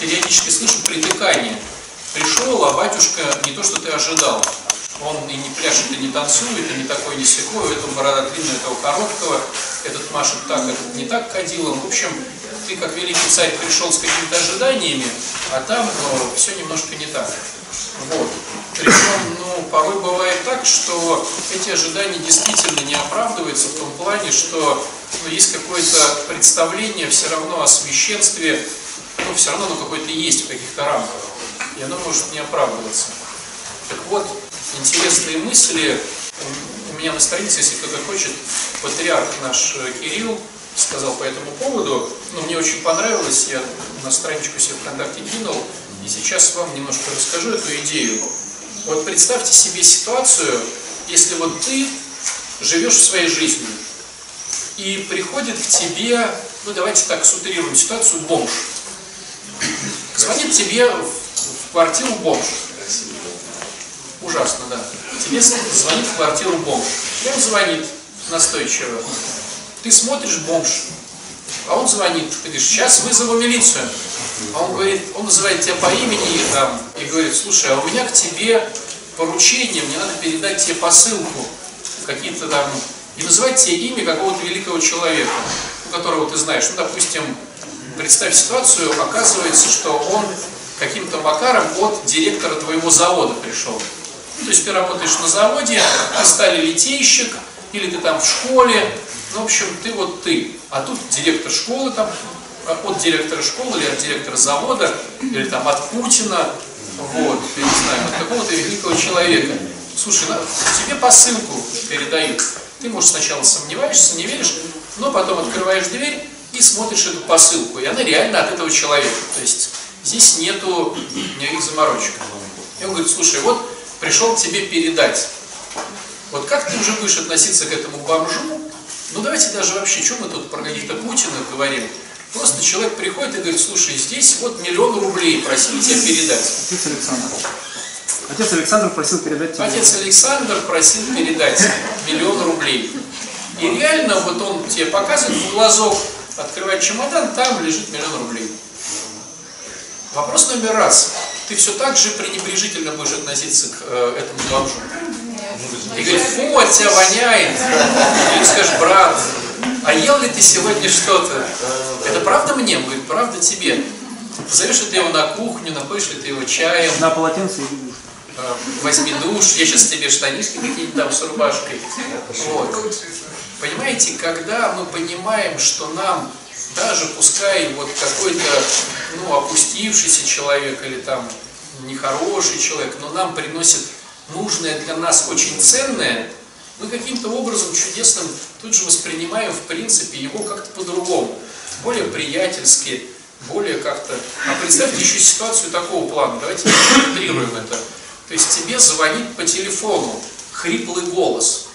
периодически слышу притыкание. Пришел, а батюшка не то, что ты ожидал. Он и не пляшет, и не танцует, и не такой, не секой, этого борода длинная, этого короткого, этот машет так, этот не так кадилом. В общем, ты как великий царь пришел с какими-то ожиданиями, а там ну, все немножко не так. Вот. Причем, ну, порой бывает так, что эти ожидания действительно не оправдываются в том плане, что ну, есть какое-то представление все равно о священстве, ну, все равно оно какое-то есть в каких-то рамках, и оно может не оправдываться. Так вот, интересные мысли у меня на странице, если кто-то хочет, патриарх наш Кирилл сказал по этому поводу. Ну, мне очень понравилось, я на страничку себе ВКонтакте кинул, и сейчас вам немножко расскажу эту идею. Вот представьте себе ситуацию, если вот ты живешь своей жизнью, и приходит к тебе, ну давайте так сутрируем ситуацию, бомж. Звонит тебе в квартиру бомж. Ужасно, да. Тебе звонит в квартиру бомж. Прям звонит настойчиво. Ты смотришь бомж, а он звонит, ты говоришь, сейчас вызову милицию. А он говорит, он называет тебя по имени там, и говорит, слушай, а у меня к тебе поручение, мне надо передать тебе посылку, какие-то там, и называть тебе имя какого-то великого человека, которого ты знаешь. Ну, допустим, представь ситуацию, оказывается, что он каким-то макаром от директора твоего завода пришел. То есть ты работаешь на заводе, ты стали литейщик, или ты там в школе, ну, в общем, ты вот ты. А тут директор школы там, а, от директора школы или от директора завода, или там от Путина, вот, я не знаю, от какого-то великого человека. Слушай, на, тебе посылку передают. Ты, может, сначала сомневаешься, не веришь, но потом открываешь дверь и смотришь эту посылку. И она реально от этого человека. То есть здесь нету никаких заморочек. И он говорит, слушай, вот пришел к тебе передать. Вот как ты уже будешь относиться к этому бомжу? Ну давайте даже вообще, что мы тут про каких-то Путиных говорим? Просто человек приходит и говорит, слушай, здесь вот миллион рублей, просили тебя передать. Отец Александр. Отец Александр просил передать тебе. Отец Александр просил передать миллион рублей. И реально вот он тебе показывает в глазок, открывает чемодан, там лежит миллион рублей. Вопрос номер раз. Ты все так же пренебрежительно будешь относиться к э, этому бомжу. И говорит, фу, от тебя воняет. Или скажешь, брат, а ел ли ты сегодня что-то? Это правда мне? Он говорит, правда тебе. Позовешь ли ты его на кухню, напоишь ли ты его чаем? На полотенце и душ. Э, возьми душ, я сейчас тебе штанишки какие-нибудь там с рубашкой. Вот. Понимаете, когда мы понимаем, что нам даже пускай вот какой-то ну, опустившийся человек или там нехороший человек, но нам приносит нужное для нас очень ценное, мы каким-то образом чудесным тут же воспринимаем в принципе его как-то по-другому, более приятельски, более как-то... А представьте еще ситуацию такого плана, давайте концентрируем это. То есть тебе звонит по телефону хриплый голос,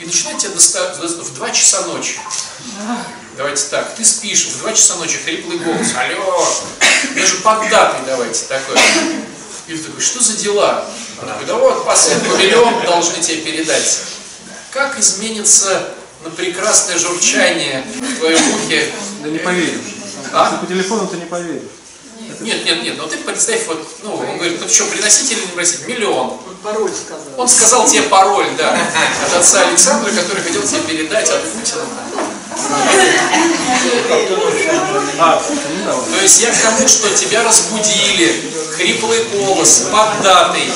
и начинает тебя в 2 часа ночи. Давайте так, ты спишь, в 2 часа ночи хриплый голос, алло, даже поддатый давайте такой. И ты такой, что за дела? Он такой, да вот, посылку миллион должны тебе передать. Как изменится на прекрасное журчание в твоем ухе? Да не поверишь. А? По телефону ты не поверишь. Нет, нет, нет, но ты представь, вот, ну, он говорит, ну что, приносить или не приносить? Миллион. Он пароль сказал. Он сказал тебе пароль, да, от отца Александра, который хотел тебе передать от Путина. А, ну. То есть я к тому, что тебя разбудили, хриплый голос, поддатый,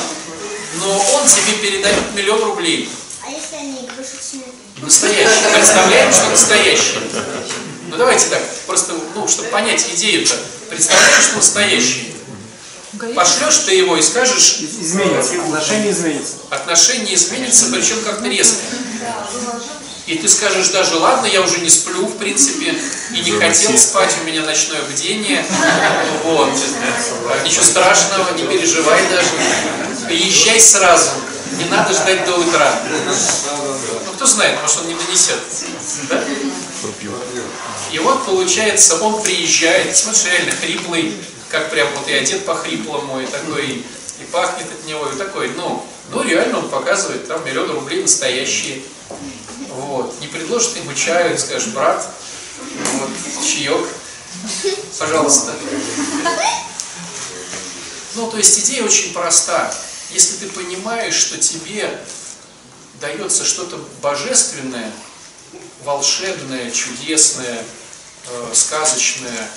но он тебе передает миллион рублей. А если они игрушечные? Настоящий. Представляем, что настоящий. Ну давайте так, просто, ну, чтобы понять идею-то. Представляем, что настоящий. Пошлешь ты его и скажешь, Из- Изменится. Отношение изменится. отношения изменятся, причем как-то резко. И ты скажешь даже, ладно, я уже не сплю, в принципе, и не хотел спать, у меня ночное бдение. Вот. Ничего страшного, не переживай даже. Езжай сразу. Не надо ждать до утра. Ну, кто знает, может, он не донесет. Да? И вот, получается, он приезжает, смотришь, реально хриплый, как прям вот и одет по-хриплому, и такой, и пахнет от него, и такой, ну, ну реально он показывает, там миллион рублей настоящие. Вот. Не предложит ему чаю, скажешь, брат, вот, чаек, пожалуйста. то есть идея очень проста. Если ты понимаешь, что тебе дается что-то божественное, волшебное, чудесное, сказочное,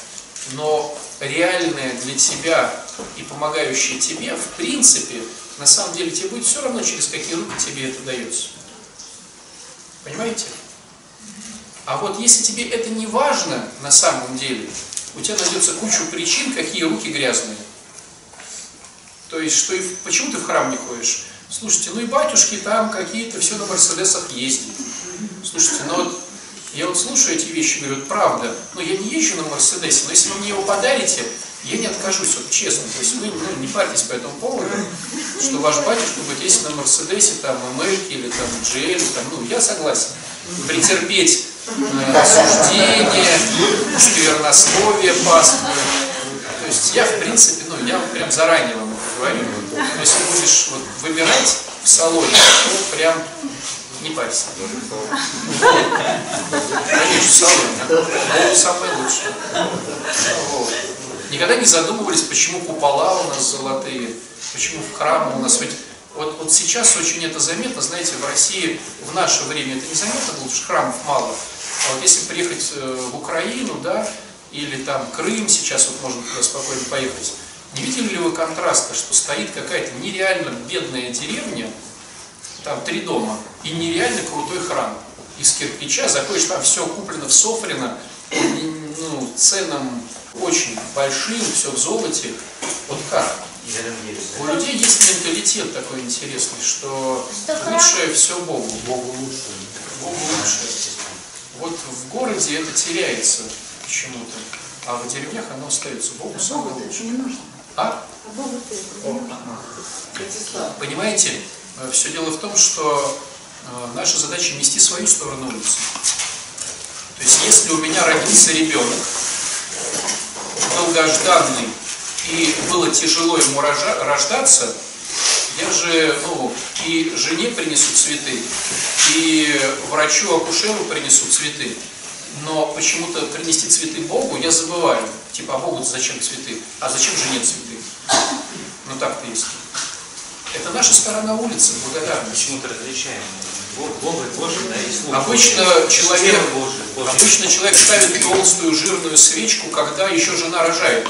но реальное для тебя и помогающее тебе, в принципе, на самом деле тебе будет все равно, через какие руки тебе это дается. Понимаете? А вот если тебе это не важно на самом деле, у тебя найдется куча причин, какие руки грязные. То есть, что и, почему ты в храм не ходишь? Слушайте, ну и батюшки там какие-то все на Мерседесах ездят. Слушайте, ну вот я вот слушаю эти вещи, говорю, вот правда, но я не езжу на Мерседесе, но если вы мне его подарите, я не откажусь, вот честно. То есть вы ну, не парьтесь по этому поводу, что ваш батюшка будет ездить на Мерседесе, там, Эмельке или там, Джейле, там, ну, я согласен. Претерпеть э, осуждение, сквернословие, паствы. То есть я, в принципе, ну, я прям заранее вам говорю. Если будешь вот, выбирать в салоне, то прям не парься. Конечно, лучший. Вот. Никогда не задумывались, почему купола у нас золотые, почему в храмах у нас ведь вот, вот сейчас очень это заметно, знаете, в России в наше время это незаметно было, потому что храмов мало. А вот если приехать э, в Украину, да, или там Крым, сейчас вот можно туда спокойно поехать, не видели ли вы контраста, что стоит какая-то нереально бедная деревня, там три дома, и нереально крутой храм из кирпича, заходишь, там все куплено в Софрино, ну, ценам очень большим, все в золоте. Вот как? У людей есть менталитет такой интересный, что лучшее все Богу. Богу лучше. Богу лучше. Вот в городе это теряется почему-то, а в деревнях оно остается. Богу самое лучшее. А? Понимаете, все дело в том, что э, наша задача нести свою сторону улицы. То есть, если у меня родился ребенок, долгожданный, и было тяжело ему рождаться, я же, ну, и жене принесу цветы, и врачу-акушеру принесу цветы. Но почему-то принести цветы Богу я забываю. Типа, а Богу зачем цветы? А зачем жене цветы? Ну так-то есть. Это наша сторона улицы, благодарность. Почему-то различаем. Бог Божий, да, и слух. Обычно человек, Божий, Божий. обычно человек ставит толстую жирную свечку, когда еще жена рожает.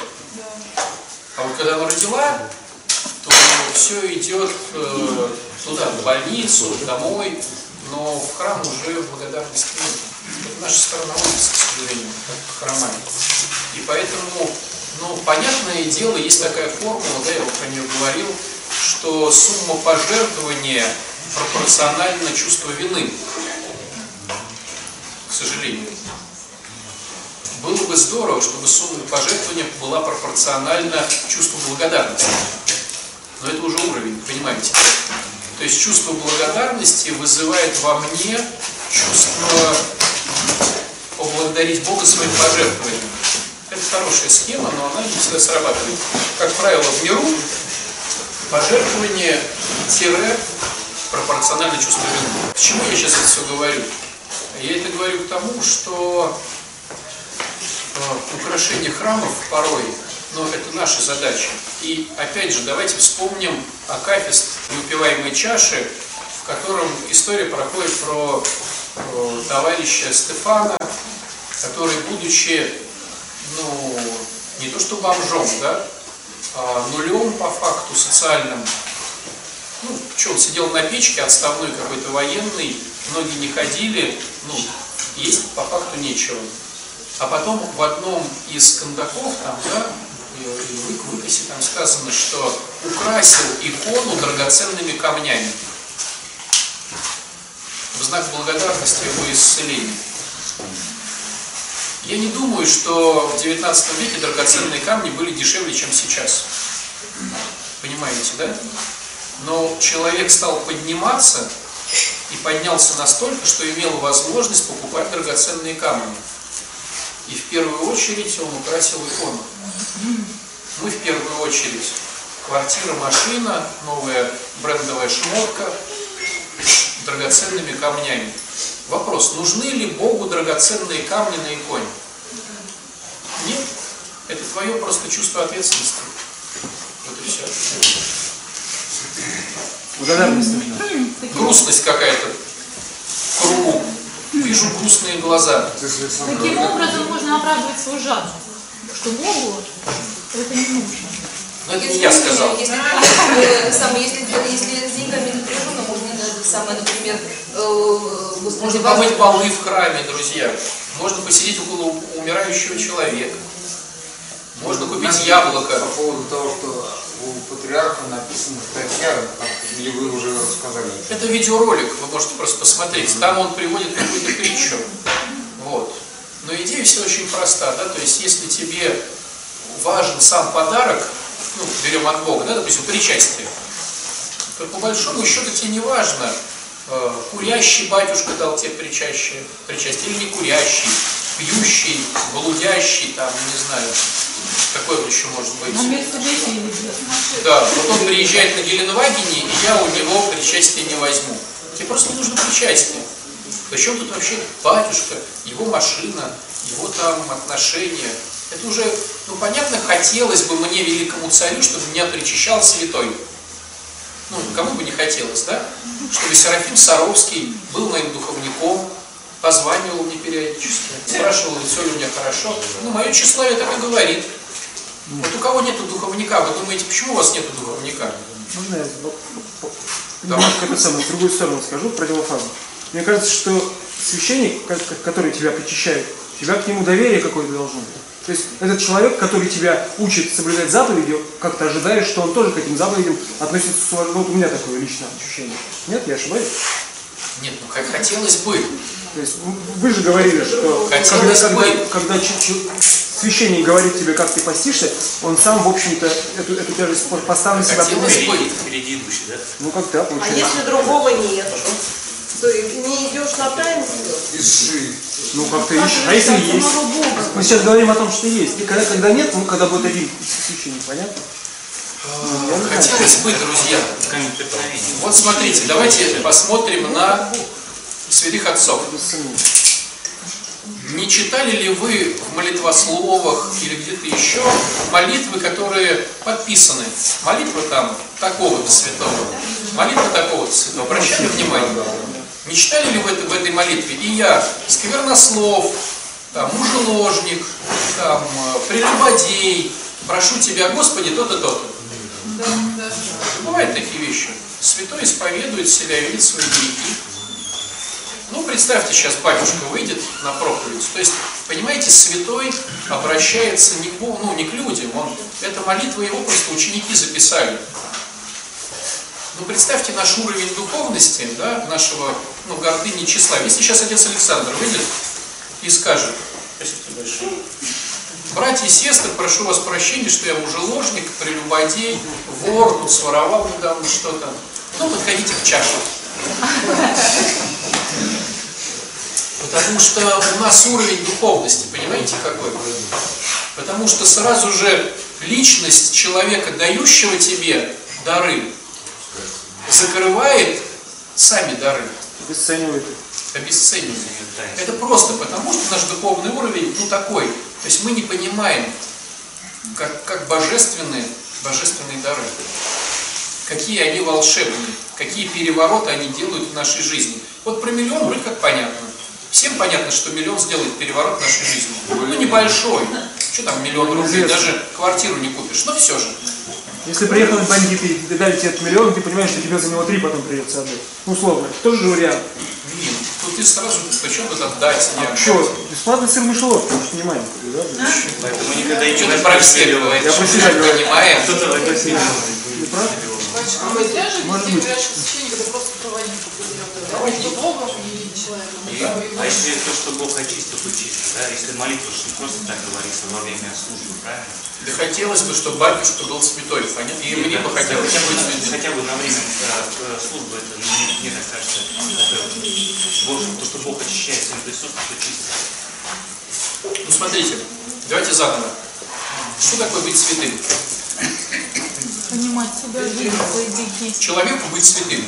А вот когда она родила, то все идет э, туда, в больницу, домой, но в храм уже благодарности нет. Это наша сторона улицы, к сожалению, хромает. И поэтому, ну, понятное дело, есть такая формула, да, я вот про нее говорил, что сумма пожертвования пропорциональна чувству вины, к сожалению. Было бы здорово, чтобы сумма пожертвования была пропорциональна чувству благодарности. Но это уже уровень, понимаете? То есть чувство благодарности вызывает во мне чувство поблагодарить Бога своим пожертвованием. Это хорошая схема, но она не всегда срабатывает. Как правило, в миру пожертвование тире пропорционально чувству вины. К чему я сейчас это все говорю? Я это говорю к тому, что э, украшение храмов порой, но это наша задача. И опять же, давайте вспомним Акафист неупиваемой чаши, в котором история проходит про, про товарища Стефана, который, будучи, ну, не то что бомжом, да, нулем по факту социальным, ну, что, он сидел на печке, отставной какой-то военный, многие не ходили, ну, есть по факту нечего. А потом в одном из кондаков, там, да, в выкосе там сказано, что украсил икону драгоценными камнями в знак благодарности его исцелению. Я не думаю, что в 19 веке драгоценные камни были дешевле, чем сейчас. Понимаете, да? Но человек стал подниматься и поднялся настолько, что имел возможность покупать драгоценные камни. И в первую очередь он украсил икону. Мы в первую очередь квартира, машина, новая брендовая шмотка, драгоценными камнями. Вопрос, нужны ли Богу драгоценные камни на иконе? Нет. Это твое просто чувство ответственности. Вот и Все. Благодарность нужна. Грустность какая-то. Кругу. Вижу грустные глаза. Таким образом можно оправдывать свою жадность, что Богу это не нужно. Но это не я сказал. Если, самое, если, если с деньгами напряженно, можно самое, например, э, Можно вас- помыть полы в храме, друзья. Можно посидеть около умирающего человека. Можно купить яблоко. По поводу того, что у патриарха написана статья, или вы уже рассказали. Это видеоролик, вы можете просто посмотреть. Там он приводит какую-то притчу. Вот. Но идея все очень проста, да, то есть если тебе важен сам подарок, ну, берем от Бога, да, допустим, причастие, то по большому счету тебе не важно, э, курящий батюшка дал тебе причастие, причастие или не курящий, пьющий, блудящий, там, не знаю, какой он еще может быть. Да, вот он приезжает на Геленвагене, и я у него причастие не возьму. Тебе просто не нужно причастие. Причем тут вообще батюшка, его машина, его там отношения. Это уже, ну понятно, хотелось бы мне, великому царю, чтобы меня причащал святой. Ну, кому бы не хотелось, да? Чтобы Серафим Саровский был моим духовником, позванивал мне периодически, спрашивал, все ли у меня хорошо. Ну, мое тщеславие так и говорит. Вот у кого нету духовника, вы думаете, почему у вас нету духовника? Можно я по- Давай. немножко это самое, в другую сторону скажу, противофазу. Мне кажется, что священник, ко- ко- который тебя причащает, у тебя к нему доверие какое-то должно быть. То есть этот человек, который тебя учит соблюдать заповеди, как ты ожидаешь, что он тоже к этим заповедям относится с уважением. Вот у меня такое личное ощущение. Нет, я ошибаюсь? Нет, ну как хотелось бы. То есть вы же говорили, что когда, Хотелось когда, бы. когда ч- священник говорит тебе, как ты постишься, он сам, в общем-то, эту, эту тяжесть по- поставил на себя. Хотелось бы. Впереди, впереди идущий, да? Ну как да, А получается. если другого нет, то и не идешь на тайну? Иши. Ну как-то ищешь. А если есть? Мы сейчас говорим о том, что есть. И когда, когда нет, ну когда будет один священник, понятно? Ну, я не знаю. Хотелось бы, друзья. Вот смотрите, давайте посмотрим на святых отцов. Не читали ли вы в молитвословах или где-то еще молитвы, которые подписаны? Молитва там такого-то святого, молитва такого-то святого. Обращали внимание? Не читали ли вы это, в этой молитве? И я, сквернослов, там, мужеложник, там, э, прелюбодей, прошу тебя, Господи, то-то, то-то. Бывают такие вещи. Святой исповедует себя, видит свои грехи. Ну, представьте, сейчас батюшка выйдет на проповедь. То есть, понимаете, святой обращается не к Богу, ну, не к людям. Он, эта молитва его просто ученики записали. Ну, представьте наш уровень духовности, да, нашего, ну, гордыни числа. Если сейчас отец Александр выйдет и скажет, братья и сестры, прошу вас прощения, что я мужеложник, прелюбодей, вор, тут своровал недавно что-то. Ну, подходите к чашу. Потому что у нас уровень духовности, понимаете, какой? Потому что сразу же личность человека, дающего тебе дары, закрывает сами дары, Обесценивает. обесценивает. Это просто потому, что наш духовный уровень, ну, такой. То есть мы не понимаем, как, как божественные, божественные дары. Какие они волшебные, какие перевороты они делают в нашей жизни. Вот про миллион вроде как понятно. Всем понятно, что миллион сделает переворот в нашей жизни. Ну, небольшой. Что там миллион рублей, даже квартиру не купишь. Но все же. Если приехали бандиты и дали тебе этот миллион, ты понимаешь, что тебе за него три потом придется отдать. Ну, условно. Это тоже же вариант. Блин, тут ты сразу, причем тут отдать, не отдать. Что? Бесплатный сыр мышеловка, мы же понимаем. Да? Поэтому никогда и Что ты про всех говоришь? Я про себя говорю. Понимаем. Кто-то это сильно. Не прав? А Может быть. что и а если то, что Бог очистил, то чисто, да? Если молитва, что не просто так говорится во время службы, правильно? Да хотелось бы, чтобы батюшка был святой, понятно? И мне бы хотелось хотя бы, быть святым. хотя бы на время э, службы, это мне, мне так кажется, это Бог, то, что Бог очищает своим присутствием, то чисто. Ну смотрите, давайте заново. Что такое быть святым? Понимать себя, свои грехи. Человеку быть святым.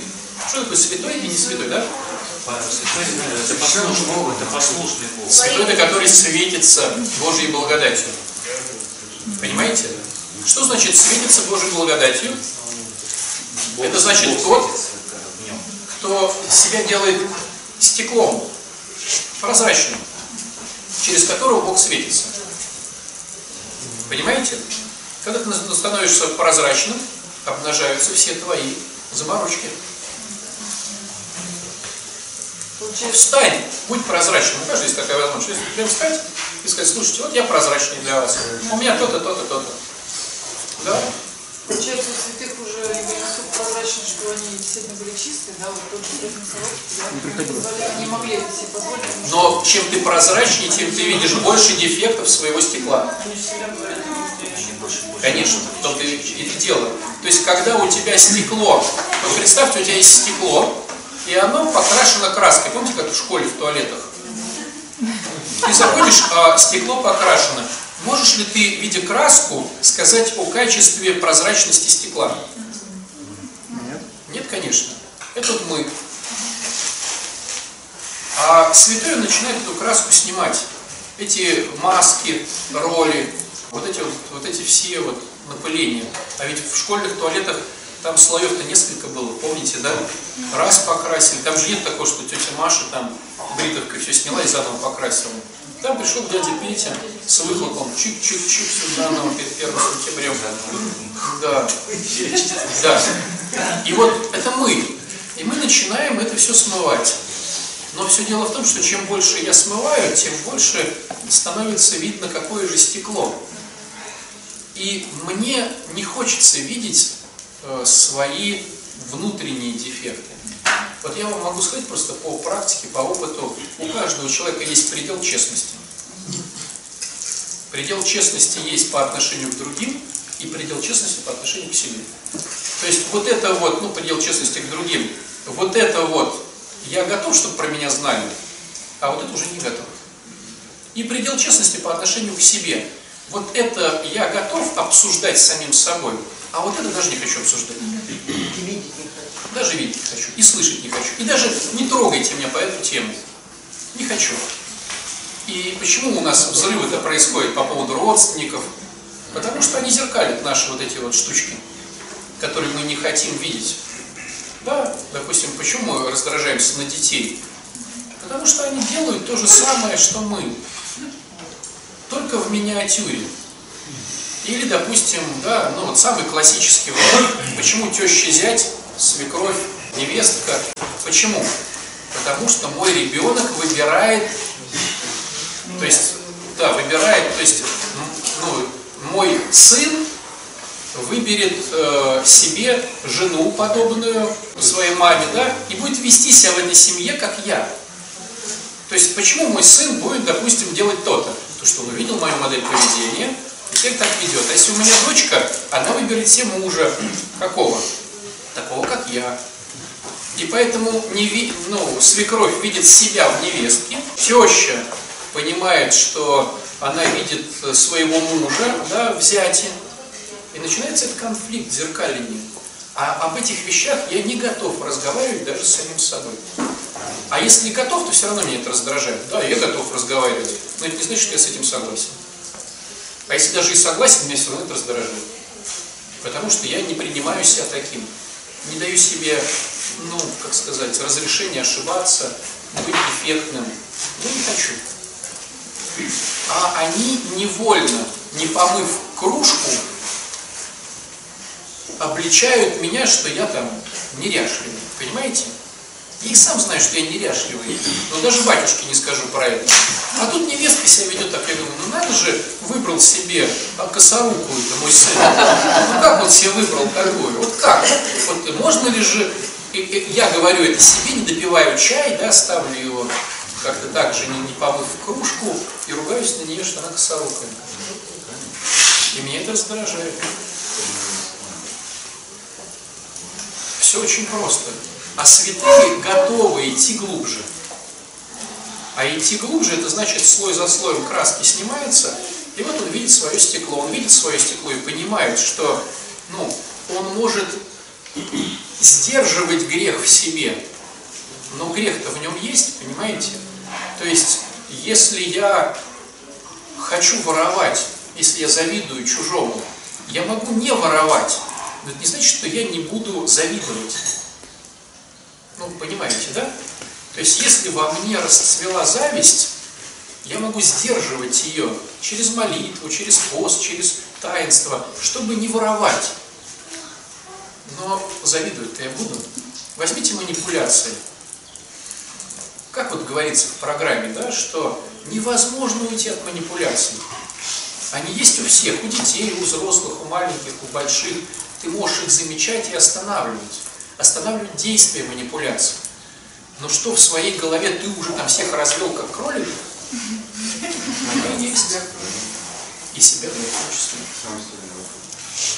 Что такое святой и не святой, да? Святой, э, это послушный Бог, это послушный Бог. Святой это который светится Божьей благодатью. Понимаете? Что значит светится Божьей благодатью? Это значит тот, кто себя делает стеклом, прозрачным, через которого Бог светится. Понимаете? Когда ты становишься прозрачным, обнажаются все твои заморочки. Встань, будь прозрачным. У каждого есть такая возможность. Если прям встать и сказать, слушайте, вот я прозрачный для вас. У меня то-то, то-то, то-то. Да? Получается, у святых уже были настолько прозрачны, что они действительно были чистые, да, вот тот же Сорок, не могли это себе позволить, Но чем ты прозрачнее, тем ты видишь больше дефектов своего стекла. Конечно, в том-то и дело. То есть, когда у тебя стекло, вот представьте, у тебя есть стекло, и оно покрашено краской. Помните, как в школе в туалетах? Ты заходишь, а стекло покрашено. Можешь ли ты, видя краску, сказать о качестве прозрачности стекла? Нет. Нет, конечно. Это вот мы. А святой начинает эту краску снимать. Эти маски, роли, вот эти, вот, вот эти все вот напыления. А ведь в школьных туалетах там слоев-то несколько было, помните, да? Раз покрасили. Там же нет такого, что тетя Маша там бритовкой все сняла и заново покрасила. Там пришел дядя Петя с выхлопом, чик-чик-чик сюда нам перед 1 сентября. Да. Да. И вот это мы. И мы начинаем это все смывать. Но все дело в том, что чем больше я смываю, тем больше становится видно, какое же стекло. И мне не хочется видеть свои внутренние дефекты. Вот я вам могу сказать просто по практике, по опыту, у каждого человека есть предел честности. Предел честности есть по отношению к другим и предел честности по отношению к себе. То есть вот это вот, ну, предел честности к другим, вот это вот, я готов, чтобы про меня знали, а вот это уже не готов. И предел честности по отношению к себе. Вот это я готов обсуждать с самим собой, а вот это даже не хочу обсуждать. Даже видеть не хочу, и слышать не хочу. И даже не трогайте меня по эту тему. Не хочу. И почему у нас взрывы-то происходят по поводу родственников? Потому что они зеркалят наши вот эти вот штучки, которые мы не хотим видеть. Да, допустим, почему мы раздражаемся на детей? Потому что они делают то же самое, что мы. Только в миниатюре. Или, допустим, да, ну вот самый классический вариант, почему теща зять, свекровь, невестка. Почему? Потому что мой ребенок выбирает, то есть, да, выбирает, то есть, ну, мой сын выберет э, себе жену подобную своей маме, да, и будет вести себя в этой семье, как я. То есть, почему мой сын будет, допустим, делать то-то? Потому что он увидел мою модель поведения, теперь так ведет. А если у меня дочка, она выберет себе мужа. Какого? Такого, как я. И поэтому не ну, свекровь видит себя в невестке, теща понимает, что она видит своего мужа да, в и начинается этот конфликт, зеркаление. А об этих вещах я не готов разговаривать даже с самим собой. А если не готов, то все равно меня это раздражает. Да, я готов разговаривать, но это не значит, что я с этим согласен. А если даже и согласен, меня все равно это раздражает. Потому что я не принимаю себя таким. Не даю себе, ну, как сказать, разрешения ошибаться, быть дефектным. Я не хочу. А они невольно, не помыв кружку, обличают меня, что я там неряшливый. Понимаете? Я и сам знаю, что я неряшливый, но даже батюшке не скажу про это. А тут невестка себя ведет так, я думаю, ну надо же, выбрал себе а, косорукую, это мой сын. Ну как он себе выбрал такую? Вот как? Вот можно ли же, и- и я говорю это себе, не допиваю чай, да, ставлю его как-то так же, не, не помыв кружку, и ругаюсь на нее, что она косорукая. И меня это раздражает. Все очень просто. А святые готовы идти глубже. А идти глубже, это значит слой за слоем краски снимается, и вот он видит свое стекло. Он видит свое стекло и понимает, что ну, он может сдерживать грех в себе, но грех-то в нем есть, понимаете? То есть, если я хочу воровать, если я завидую чужому, Я могу не воровать, но это не значит, что я не буду завидовать. Ну, понимаете, да? То есть, если во мне расцвела зависть, я могу сдерживать ее через молитву, через пост, через таинство, чтобы не воровать. Но завидовать-то я буду. Возьмите манипуляции. Как вот говорится в программе, да, что невозможно уйти от манипуляций. Они есть у всех, у детей, у взрослых, у маленьких, у больших. Ты можешь их замечать и останавливать. Останавливать действие манипуляций. Но что в своей голове ты уже там всех развел как кролик, и есть. И себя в том.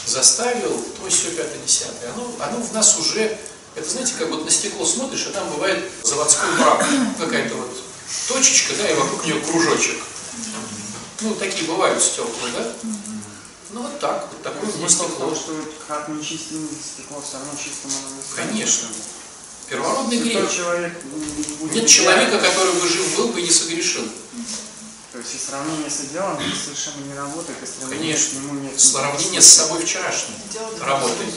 Заставил, то все пятое, десятое. Оно, оно в нас уже, это знаете, как вот на стекло смотришь, а там бывает заводской брак, какая-то вот точечка, да, и вокруг нее кружочек. Ну, такие бывают стекла, да? Ну, вот так, вот такое у меня Смысл том, что как не чистим стекло, все равно чистым оно не станет. Конечно. Первородный грех. человек будет Нет человека, который бы жив был бы и не согрешил. То есть и сравнение с идеалом это совершенно не работает, и Конечно. к нему нет. Сравнение с собой вчерашним работает.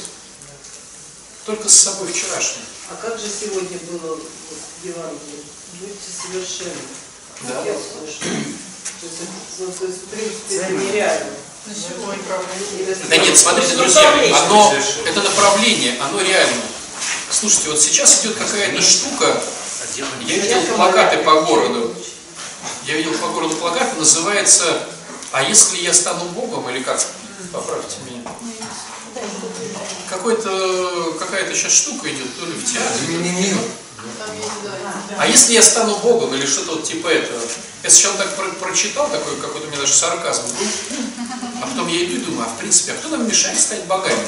Только с собой вчерашним. А как же сегодня было вот в Евангелии? Будьте совершенны. Да. Я слышу. То есть, ну, то есть, в принципе, это нереально. Да нет, смотрите, друзья, оно, это направление, оно реально. Слушайте, вот сейчас идет какая-то штука, я видел плакаты по городу, я видел по городу плакаты, называется «А если я стану Богом?» или как? Поправьте меня. Какой-то, какая-то сейчас штука идет, то ли в театре. А если я стану Богом или что-то вот типа этого? Я сначала так про- прочитал, такой какой-то у меня даже сарказм был, а потом я иду и думаю, а в принципе, а кто нам мешает стать богами?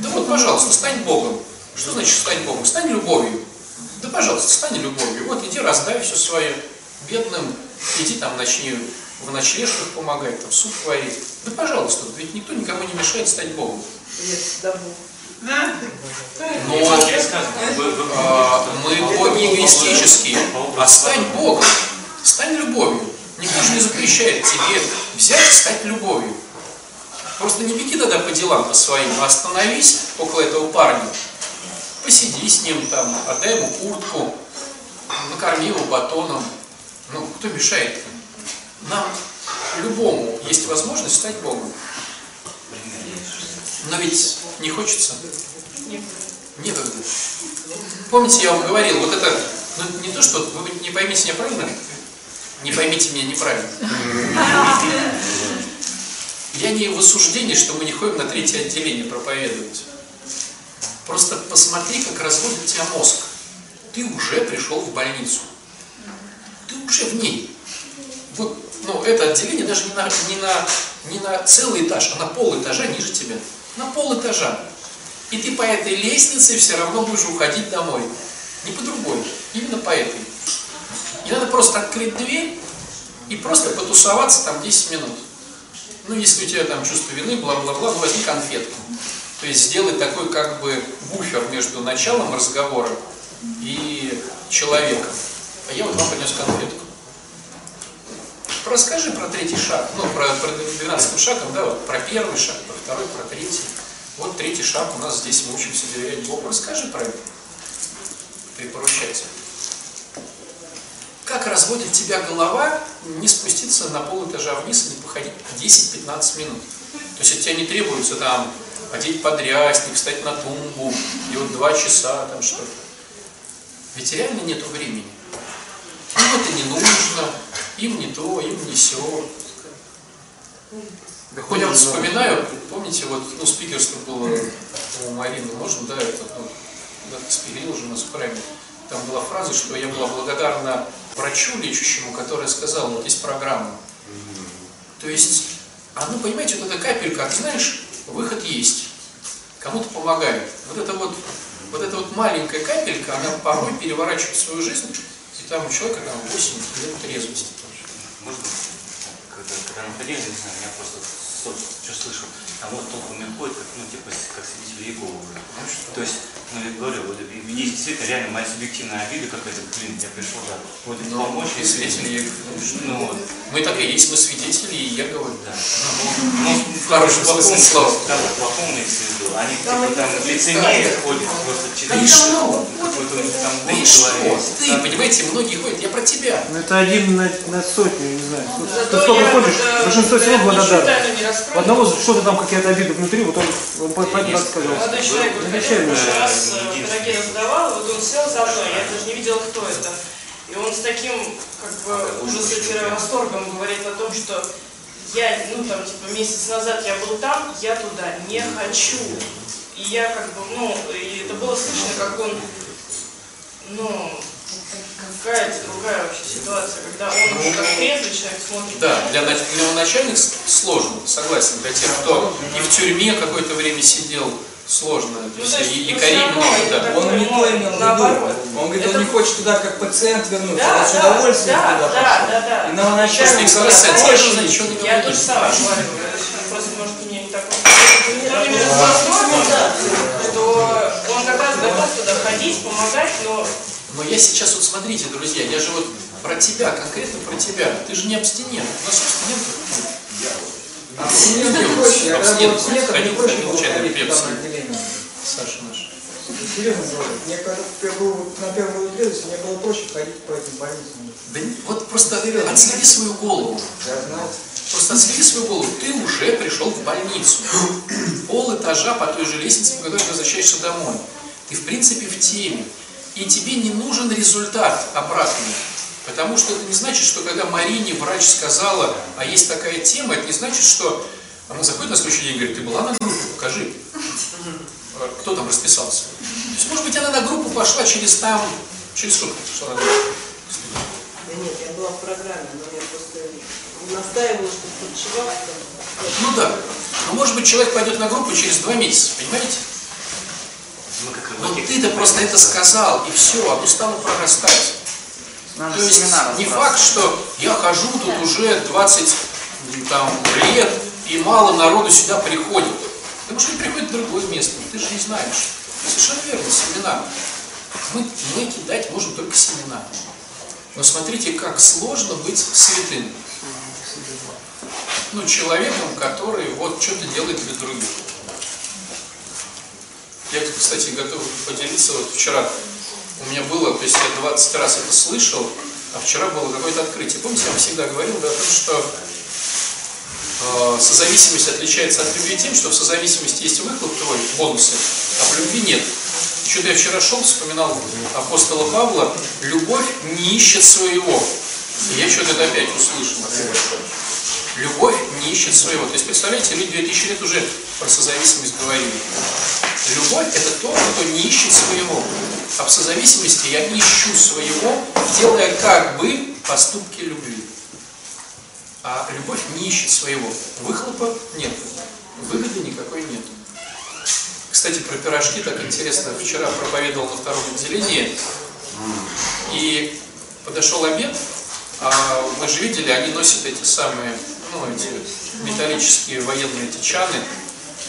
Да вот, пожалуйста, стань Богом. Что значит стать Богом? Стань любовью. Да, пожалуйста, стань любовью. Вот иди раздай все свое бедным, иди там начни в ночлежках помогать, там суп варить. Да, пожалуйста, ведь никто никому не мешает стать Богом. Нет, да. Но а, мы боги эгоистические, а стань Богом, стань любовью. Никто же не запрещает тебе взять и стать любовью. Просто не беги тогда по делам по своим, а остановись около этого парня, посиди с ним там, отдай ему куртку, накорми его батоном. Ну, кто мешает Нам, любому, есть возможность стать Богом. Но ведь не хочется. Некогда. Помните, я вам говорил, вот это, ну, не то, что, вы не поймите меня правильно, не поймите меня неправильно. Я не в осуждении, что мы не ходим на третье отделение проповедовать. Просто посмотри, как разводит тебя мозг. Ты уже пришел в больницу. Ты уже в ней. Вот, ну, это отделение даже не на, не на, не на целый этаж, а на пол этажа ниже тебя. На пол этажа. И ты по этой лестнице все равно будешь уходить домой. Не по другой, именно по этой. Надо просто открыть дверь и просто потусоваться там 10 минут. Ну, если у тебя там чувство вины, бла-бла-бла, ну возьми конфетку. То есть сделай такой как бы буфер между началом разговора и человеком. А я вот вам принес конфетку. Расскажи про третий шаг, ну, про, про 12 шагом, да, вот про первый шаг, про второй, про третий. Вот третий шаг у нас здесь, мы учимся доверять Богу. Расскажи про это. Ты поручайся. Как разводит тебя голова, не спуститься на пол этажа вниз и не походить 10-15 минут. То есть от тебя не требуется там одеть подрясник, встать на тумбу, и вот два часа там что-то. Ведь реально нету времени. Им это не нужно, им не то, им не все. Хоть я вот вспоминаю, помните, вот, ну, спикерство было у Марины, можно, да, это, ну, да, спилил уже у нас. Там была фраза, что я была благодарна врачу лечащему, который сказал, вот есть программа. То есть, а ну, понимаете, вот эта капелька, ты знаешь, выход есть. Кому-то помогает. Вот это вот, вот эта вот маленькая капелька, она порой переворачивает свою жизнь, и там у человека там 8 лет трезвости. Можно, когда, когда находили, не знаю, меня просто что, слышал, а вот толпами ходят, как, ну, типа, как свидетели Иеговы уже. То есть, ну, я говорю, вот и- есть действительно реально моя субъективная обида какая-то, блин, я пришел, да, вот Но помочь, мы свидетели ну, вот, Мы так и есть, мы свидетели, и я говорю. да. Ну, В хорошем плохом смысле слова. Да, в плохом имеется в виду. Они типа там лицемерие ходят, просто Да через какой-то у них там Да в. Ты, понимаете, многие ходят, я про тебя. Ну это один на, на сотню, не знаю. Тут сколько я ходишь, вот, большинство все равно ничью благодарны. тайну не Одного что-то там какая-то обида внутри, вот он, он по- пойди рассказал. Молодой человек вот Отвечай мне. раз э, пироги раздавал, вот он сел за мной, я даже не видела, кто это. И он с таким, как бы, ужасом-восторгом говорит о том, что я, ну, там, типа, месяц назад я был там, я туда не хочу. И я, как бы, ну, и это было слышно, как он, ну, какая-то другая вообще ситуация, когда он уже как трезвый человек смотрит. Да, для, нач- для начальных сложно, согласен. Для тех, кто и в тюрьме какое-то время сидел, сложно. Ну, есть то есть, и ну, якорей равно много, это да. Он не ну, то имел в виду. Он говорит, Это- он не хочет туда как пациент вернуться, Да, он с да, удовольствием да, туда да, пошел. да, да. И После говорят, экстрасенса «Больше я не ничего не Я тоже самое говорю. Просто, может, мне не так что он как раз готов туда ходить, помогать, но Но я сейчас, вот смотрите, друзья, я же вот про тебя, конкретно про тебя. Ты же не абстинент. У нас абстинентов нет. Абстинент не хочет, я Абстинент. Ходил, ходил, пепси. на отделение. Саша наш. Серьезно говорю, мне когда я был вот на первой трезвости, мне было проще ходить по этим больницам. Да не- вот просто отследи свою голову. Я знал. Просто отследи свою голову. Ты уже пришел в больницу. Пол этажа по той же лестнице, по которой ты возвращаешься домой. Ты, в принципе, в теме. И тебе не нужен результат обратный. Потому что это не значит, что когда Марине врач сказала, а есть такая тема, это не значит, что она заходит на следующий день и говорит, ты была на группе, покажи. А Кто там расписался? То есть, может быть, она на группу пошла через там, через сколько пошла на группу? Да нет, я была в программе, но я просто настаивала, чтобы подшивал. Ну да. Но может быть человек пойдет на группу через два месяца, понимаете? Рыбаки. ты-то просто это сказал, и все, оно стало прорастать. Надо То есть не факт, что я хожу тут уже 20 там, лет, и мало народу сюда приходит. Потому что приходит в другое место, ты же не знаешь. Совершенно верно, семена. Мы, мы кидать можем только семена. Но смотрите, как сложно быть святым. Ну, человеком, который вот что-то делает для других. Я, кстати, готов поделиться. Вот вчера у меня было, то есть я 20 раз это слышал, а вчера было какое-то открытие. Помните, я вам всегда говорил да, о том, что э, созависимость отличается от любви тем, что в созависимости есть выхлоп твой, бонусы, а в любви нет. Что-то я вчера шел, вспоминал апостола Павла, любовь не ищет своего. И я что-то опять услышал. Любовь не ищет своего. То есть, представляете, люди 2000 лет уже про созависимость говорили. Любовь – это тот, кто не ищет своего. А в созависимости я ищу своего, делая как бы поступки любви. А любовь не ищет своего. Выхлопа нет. Выгоды никакой нет. Кстати, про пирожки так интересно. Вчера проповедовал на втором отделении. И подошел обед, а мы же видели, они носят эти самые, ну, эти металлические военные эти чаны.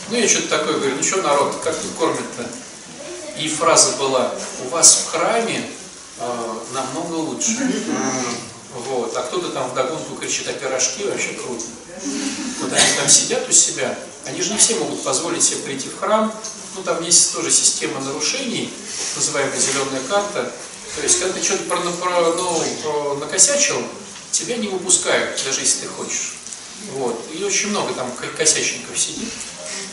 Ну, я что-то такое говорю, ну что, народ, как тут кормят-то? И фраза была, у вас в храме э, намного лучше. Вот. А кто-то там вдогонку кричит, а пирожки вообще круто. Вот они там сидят у себя, они же не все могут позволить себе прийти в храм. Ну, там есть тоже система нарушений, называемая зеленая карта. То есть, когда ты что-то про, про- ну, про- накосячил, тебя не выпускают, даже если ты хочешь. Вот. И очень много там ко- косячников сидит.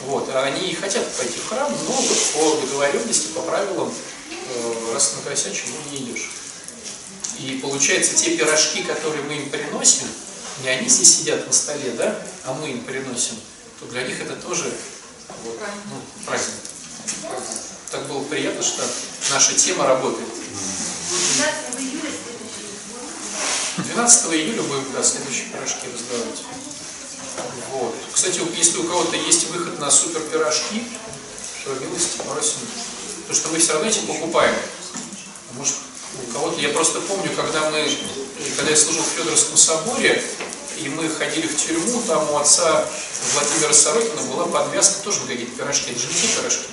Вот. А они и хотят пойти в храм, но вот по договоренности, по правилам, э, раз накосячил, ну не идешь. И получается, те пирожки, которые мы им приносим, не они здесь сидят на столе, да, а мы им приносим, то для них это тоже вот, ну, праздник. Так было приятно, что наша тема работает. 12 июля будем да, следующие пирожки раздавать. Вот. Кстати, если у кого-то есть выход на супер пирожки, то милости просим. Потому что мы все равно эти покупаем. А Может, у кого-то, я просто помню, когда мы, когда я служил в Федоровском соборе, и мы ходили в тюрьму, там у отца Владимира Сорокина была подвязка тоже на какие-то пирожки. Это же не пирожки.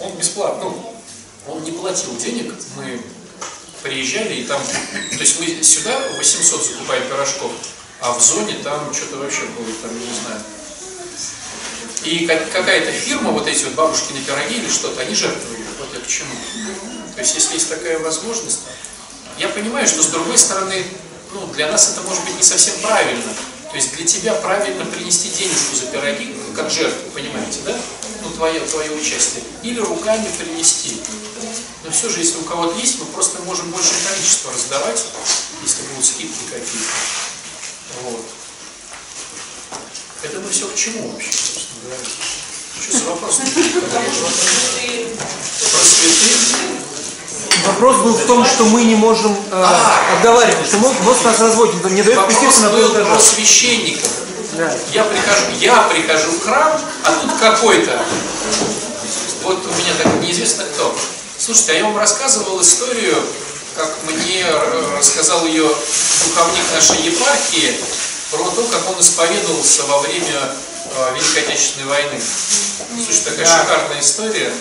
Он бесплатно, ну, он не платил денег, мы приезжали, и там, то есть мы сюда 800 закупаем пирожков, а в зоне там что-то вообще было, там, не знаю. И как- какая-то фирма, вот эти вот бабушкины пироги или что-то, они жертвуют. Вот я к чему. То есть, если есть такая возможность, я понимаю, что с другой стороны, ну, для нас это может быть не совсем правильно. То есть для тебя правильно принести денежку за пироги, как жертву, понимаете, да? Твое, твое участие. Или руками принести. Но все же, если у кого-то есть, мы просто можем больше количества раздавать, если будут скидки какие-то. Вот. Это мы все к чему вообще, собственно говоря? Что за вопрос? Про цветы? Вопрос был в том, что мы не можем э, отговаривать, что мозг, мозг нас разводит, не дает Вопрос спуститься на пол этажа. священников. Да. Я прихожу, я прихожу в храм, а тут какой-то, вот у меня так неизвестно кто. Слушайте, а я вам рассказывал историю, как мне э, рассказал ее духовник нашей епархии, про то, как он исповедовался во время э, Великой Отечественной войны. Слушай, такая шикарная история.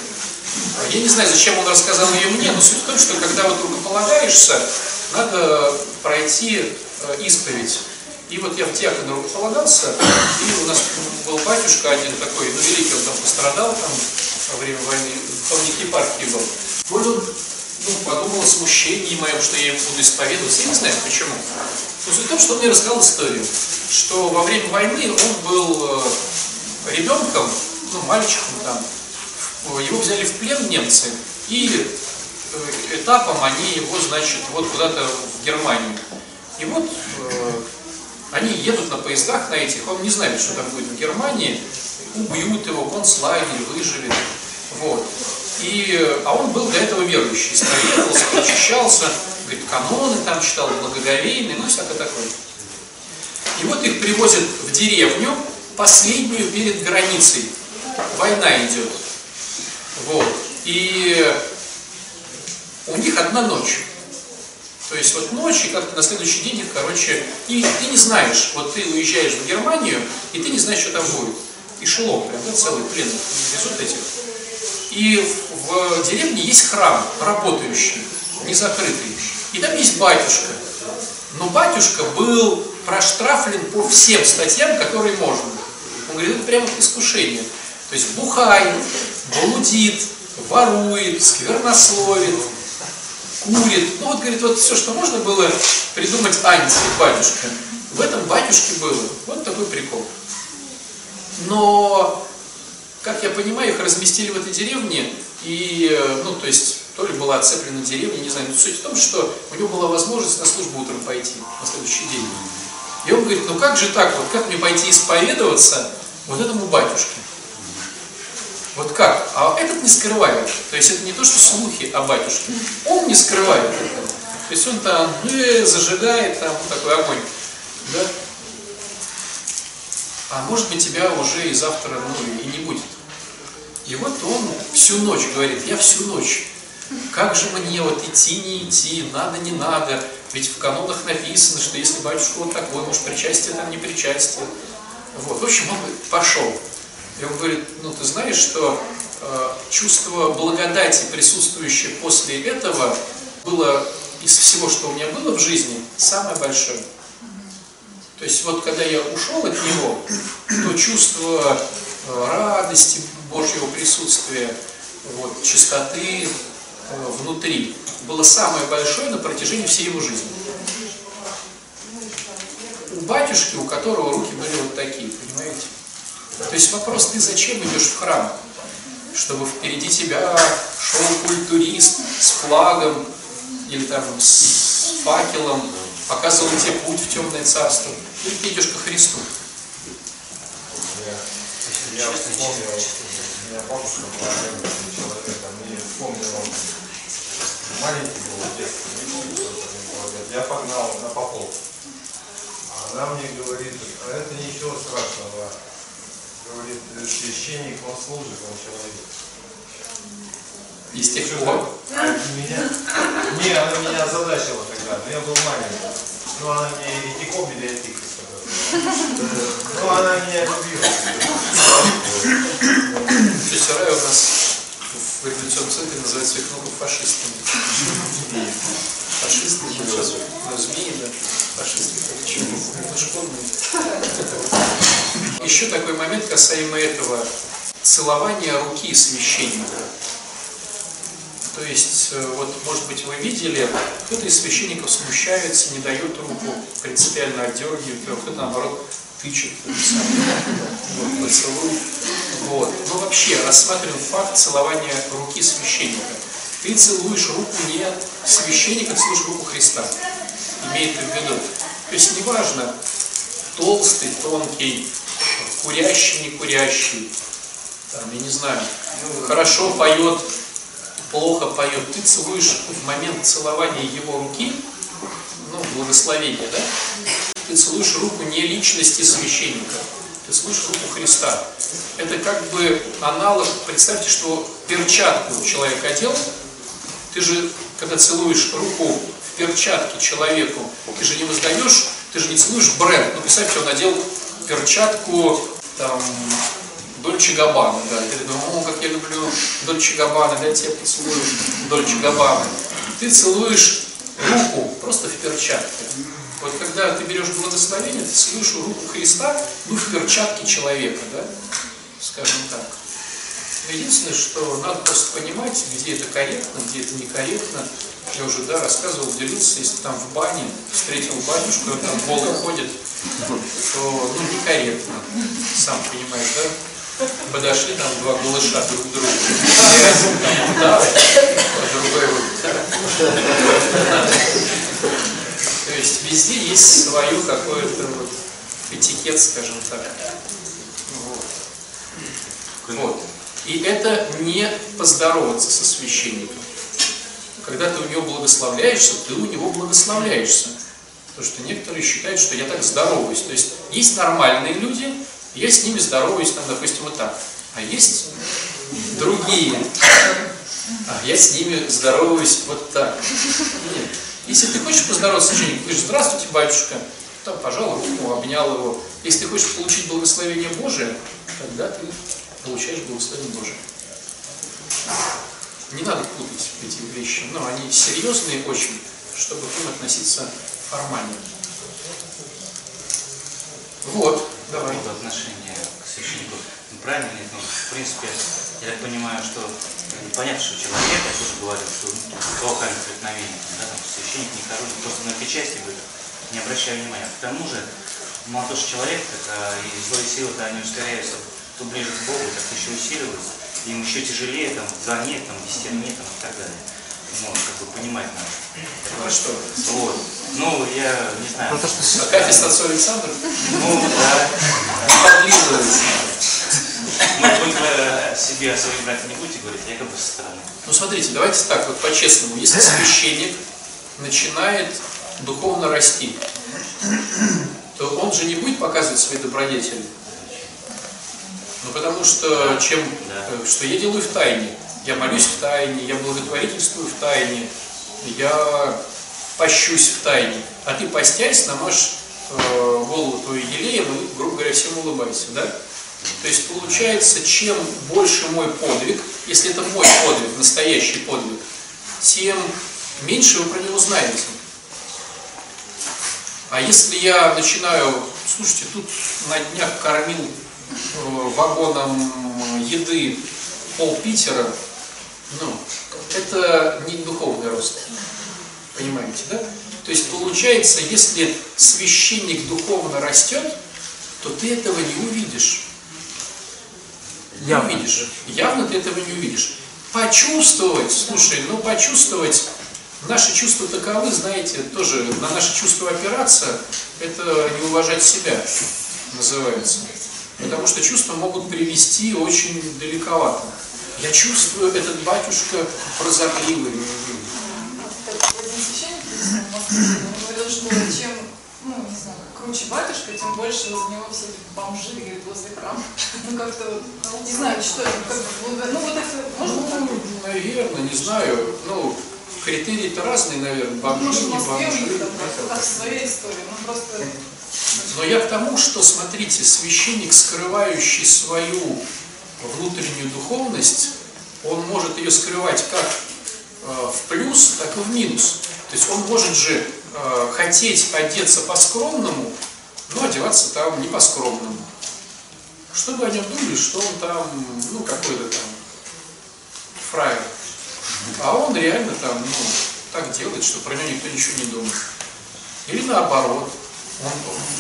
Я не знаю, зачем он рассказал ее мне, но суть в том, что когда вот рукополагаешься, надо пройти э, исповедь. И вот я в диакона рукополагался, и у нас был батюшка один такой, ну великий, он там пострадал там во время войны, духовник епархии был. Вот он ну, подумал о смущении моем, что я ему буду исповедоваться. Я не знаю почему. Но суть в том, что он мне рассказал историю, что во время войны он был э, ребенком, ну, мальчиком там, его взяли в плен немцы, и э, этапом они его, значит, вот куда-то в Германию. И вот э, они едут на поездах на этих, он не знает, что там будет в Германии, убьют его, концлагерь, выживет. Вот. И, а он был до этого верующий, исповедовался, причащался, говорит, каноны там читал, благоговейный, ну всякое такое. И вот их привозят в деревню, последнюю перед границей. Война идет. Вот. И у них одна ночь. То есть вот ночь, и как-то на следующий день короче, и ты не знаешь, вот ты уезжаешь в Германию, и ты не знаешь, что там будет. Эшелон прям, да, целый пленных везут этих. И в деревне есть храм, работающий, не закрытый. И там есть батюшка. Но батюшка был проштрафлен по всем статьям, которые можно. Он говорит, это прямо искушение. То есть бухает, блудит, ворует, сквернословит, курит. Ну вот, говорит, вот все, что можно было придумать анти батюшка. В этом батюшке было. Вот такой прикол. Но, как я понимаю, их разместили в этой деревне, и, э, ну, то есть, то ли была оцеплена деревня, не знаю, но суть в том, что у него была возможность на службу утром пойти, на следующий день. И он говорит, ну как же так, вот как мне пойти исповедоваться вот этому батюшке? Вот как? А этот не скрывает. То есть это не то, что слухи о батюшке. Он не скрывает этого. То есть он там э, зажигает там вот такой огонь. Да? А может быть тебя уже и завтра ну, и не будет. И вот он всю ночь говорит, я всю ночь. Как же мне вот идти, не идти, надо, не надо. Ведь в канонах написано, что если батюшка вот такой, может причастие там не причастие. Вот. В общем, он пошел. И он говорит, ну ты знаешь, что э, чувство благодати, присутствующее после этого, было из всего, что у меня было в жизни, самое большое. То есть вот когда я ушел от него, то чувство э, радости Божьего присутствия, вот, чистоты э, внутри было самое большое на протяжении всей его жизни. У батюшки, у которого руки были вот такие, понимаете? То есть вопрос, ты зачем идешь в храм? Чтобы впереди тебя шел культурист с флагом или там с факелом, показывал тебе путь в темное царство. Или ты идешь ко Христу. Я вспомнил, у меня бабушка была человеком, и вспомнил, он маленький был в детстве, я погнал на попов. А она мне говорит, а это ничего страшного. Говорит, священник, он служит, он человек. И с тех пор? А меня? Не, она меня озадачила тогда, но я был маленький. Ну, она не этиком библиотека. Ну, она не любила. Тетя у нас в революционном центре называет своих внуков фашистами. Фашисты, сейчас, ну, змеи, да, фашисты, как чего, это школьные. Еще такой момент касаемо этого целования руки священника. То есть, э, вот, может быть, вы видели, кто-то из священников смущается, не дает руку, принципиально отдергивает, а кто-то, наоборот, тычет. Вот. Вот. Но вообще, рассматриваем факт целования руки священника. Ты целуешь руку не священника, целуешь руку Христа. Имеет в виду. То есть, неважно, толстый, тонкий, курящий, не курящий, там, я не знаю, хорошо поет, плохо поет, ты целуешь в момент целования его руки, ну, благословения, да, ты целуешь руку не личности священника, ты целуешь руку Христа. Это как бы аналог, представьте, что перчатку человек одел, ты же, когда целуешь руку в перчатке человеку, ты же не воздаешь, ты же не целуешь бренд. Ну, представьте, он надел перчатку, там, Дольче Габбана, да. И ты думаешь, как я люблю Дольче Габбана, дайте я поцелую Дольче Габбана. Ты целуешь руку просто в перчатке. Вот когда ты берешь благословение, ты целуешь руку Христа, ну, в перчатке человека, да, скажем так. Единственное, что надо просто понимать, где это корректно, где это некорректно. Я уже, да, рассказывал, делился, если там в бане встретил батюшку, он там голый ходит, то, ну, некорректно, сам понимаешь, да? Подошли там два голыша друг к другу. И один там ударит, а другой вот, да. То есть везде есть свое какое-то вот этикет, скажем так. Вот. Вот. И это не поздороваться со священником. Когда ты у него благословляешься, ты у него благословляешься. Потому что некоторые считают, что я так здороваюсь. То есть есть нормальные люди, я с ними здороваюсь, там, допустим, вот так. А есть другие. А я с ними здороваюсь вот так. Нет. Если ты хочешь поздороваться с священником, ты говоришь, здравствуйте, батюшка, там, пожал руку, обнял его. Если ты хочешь получить благословение Божие, тогда ты получаешь благословение Божие. Не надо путать эти вещи, но они серьезные очень, чтобы к ним относиться формально. Вот, давай. Вот отношение к священнику ну, правильно но в принципе, я так понимаю, что ну, понятно, что человек, я тоже говорил, что ну, преткновение, да, там, священник не хороший, просто на этой части говорю, не обращаю внимания. К тому же, что человек, так а, и злые силы-то они ускоряются то ближе к Богу, так еще усиливаются, им еще тяжелее там занять, там, десятерни там, и так далее. Ну, как бы понимать надо. Ну а что? Вот. Ну, я не знаю. А Катя с отцом Александром? Ну, да. Подлизывается. Ну, вы про себе о своих братьях не будете говорить, я как бы со стороны. Ну смотрите, давайте так, вот по-честному. Если священник начинает духовно расти, то он же не будет показывать свои добродетели. Ну потому что чем, э, что я делаю в тайне. Я молюсь в тайне, я благотворительствую в тайне, я пощусь в тайне. А ты постясь, намажь э, голову твою елеем и, грубо говоря, всем улыбайся, да? То есть получается, чем больше мой подвиг, если это мой подвиг, настоящий подвиг, тем меньше вы про него знаете. А если я начинаю, слушайте, тут на днях кормил вагоном еды пол Питера, ну, это не духовный рост. Понимаете, да? То есть получается, если священник духовно растет, то ты этого не увидишь. Не Явно. увидишь. Явно ты этого не увидишь. Почувствовать, слушай, ну почувствовать, наши чувства таковы, знаете, тоже на наши чувства опираться, это не уважать себя, называется. Потому что чувства могут привести очень далековато. Я чувствую, этот батюшка прозорливый. Говорил, что чем, ну, не знаю, круче батюшка, тем больше возле него все бомжи, говорит, возле храма. Ну, как-то вот, не знаю, что это, как бы, ну, вот это, можно Ну, наверное, не знаю. Ну, критерии-то разные, наверное, бомжи, Может, в не Москве у бомжи. них там как своя история. Ну, просто Но я к тому, что, смотрите, священник, скрывающий свою внутреннюю духовность, он может ее скрывать как э, в плюс, так и в минус. То есть он может же э, хотеть одеться по-скромному, но одеваться там не по-скромному. Чтобы они думали, что он там, ну, какой-то там фраер. А он реально там, ну, так делает, что про него никто ничего не думает. Или наоборот. Он,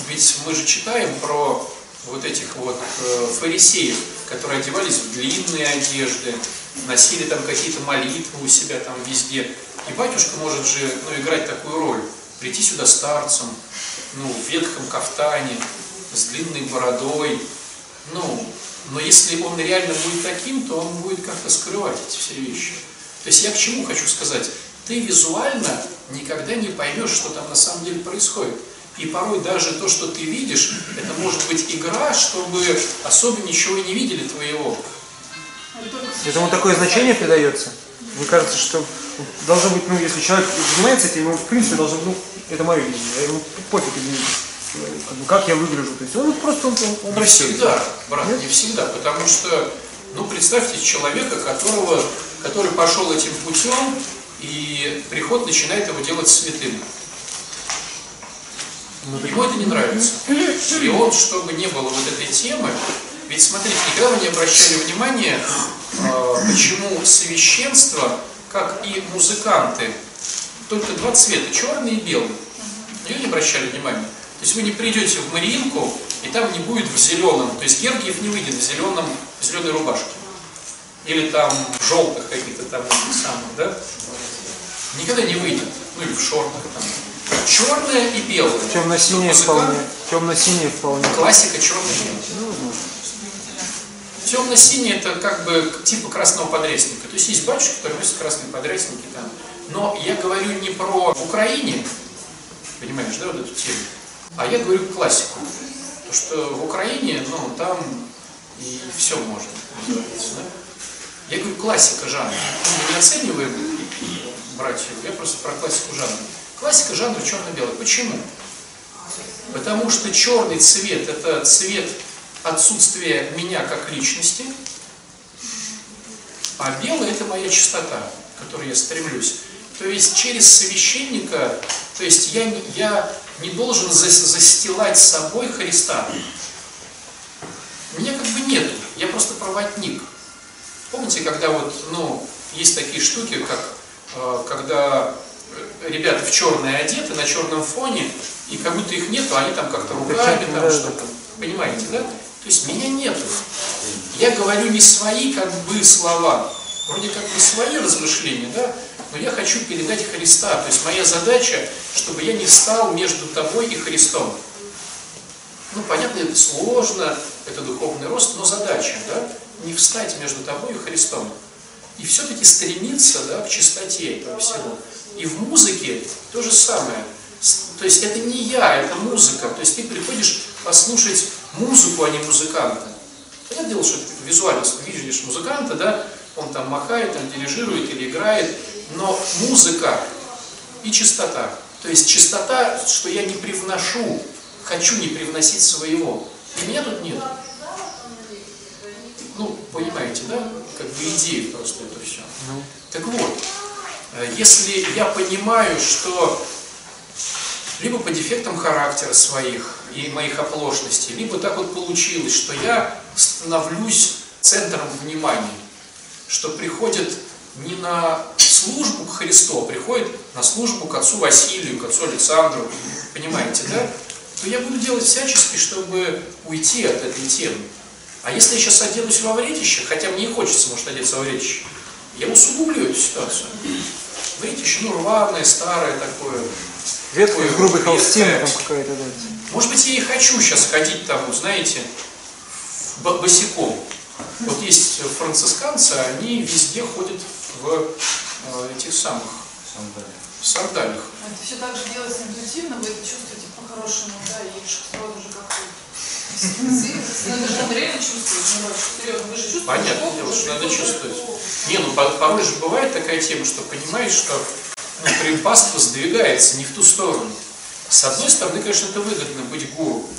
ведь мы же читаем про вот этих вот э, фарисеев, которые одевались в длинные одежды, носили там какие-то молитвы у себя там везде. И батюшка может же ну, играть такую роль, прийти сюда старцем, ну, в ветхом кафтане, с длинной бородой. Ну, но если он реально будет таким, то он будет как-то скрывать эти все вещи. То есть я к чему хочу сказать? Ты визуально никогда не поймешь, что там на самом деле происходит. И порой даже то, что ты видишь, это может быть игра, чтобы особо ничего не видели твоего. Этому такое значение придается. Мне кажется, что должно быть, ну, если человек занимается этим, ему в принципе должно быть, ну, это мое видение, ему пофиг, извините, как, бы, как я выгляжу. То есть он просто он, он, он Не всегда, брат, не всегда, потому что, ну, представьте человека, которого, который пошел этим путем, и приход начинает его делать святым. Ему это не нравится. И он, чтобы не было вот этой темы, ведь смотрите, никогда вы не обращали внимания, э, почему священство, как и музыканты, только два цвета, черный и белый. Никогда не обращали внимания. То есть вы не придете в Мариинку, и там не будет в зеленом, то есть Гергиев не выйдет в зеленом, в зеленой рубашке. Или там в желтых каких-то там самых, да? Никогда не выйдет. Ну или в шортах там. Черное и белое. Темно-синее вполне. Темно-синее вполне. Классика черно-белый. Темно-синий это как бы типа красного подрясника. То есть есть батюшки, которые носят красные подрясники там. Но я говорю не про в Украине, понимаешь, да, вот эту тему, а я говорю классику. Потому что в Украине, ну, там и все можно, называется, да. Я говорю классика жанра. Мы не оцениваем братьев, я просто про классику жанра. Классика жанра черно-белый. Почему? Потому что черный цвет – это цвет отсутствия меня как личности, а белый – это моя чистота, к которой я стремлюсь. То есть через священника, то есть я я не должен за- застилать собой Христа. Меня как бы нету, я просто проводник. Помните, когда вот, ну, есть такие штуки, как э, когда ребята в черное одеты, на черном фоне, и как будто их нету, они там как-то руками, там что-то. Понимаете, да? То есть меня нету. Я говорю не свои как бы слова, вроде как не свои размышления, да, но я хочу передать Христа. То есть моя задача, чтобы я не встал между тобой и Христом. Ну, понятно, это сложно, это духовный рост, но задача, да, не встать между тобой и Христом. И все-таки стремиться, да, к чистоте этого всего. И в музыке то же самое. То есть это не я, это музыка. То есть ты приходишь послушать музыку, а не музыканта. Понятное дело, что ты визуально видишь музыканта, да, он там махает, он дирижирует или играет, но музыка и чистота. То есть чистота, что я не привношу, хочу не привносить своего. И меня тут нет. Ну, понимаете, да? Как бы идею просто это все. Так вот, э, если я понимаю, что либо по дефектам характера своих и моих оплошностей, либо так вот получилось, что я становлюсь центром внимания, что приходит не на службу к Христу, а приходит на службу к отцу Василию, к отцу Александру, понимаете, да? То я буду делать всячески, чтобы уйти от этой темы. А если я сейчас оденусь во вретище, хотя мне и хочется, может, одеться во вретище, я усугублю эту ситуацию. Вретище, ну, рваное, старое такое. Из грубой Ветхая. холстины там какая-то, да. Может быть, я и хочу сейчас ходить там, знаете, бо- босиком. Вот есть францисканцы, они везде ходят в э, этих самых в сандалиях. Это все так же делается интуитивно, вы это чувствуете по-хорошему, да, и сразу же как-то... Надо же реально чувствовать, ну, вы же чувствуете, дело, что уже надо чувствовать. Не, ну по- порой же бывает такая тема, что понимаешь, что ну, примпаство сдвигается не в ту сторону. С одной стороны, конечно, это выгодно быть гуру.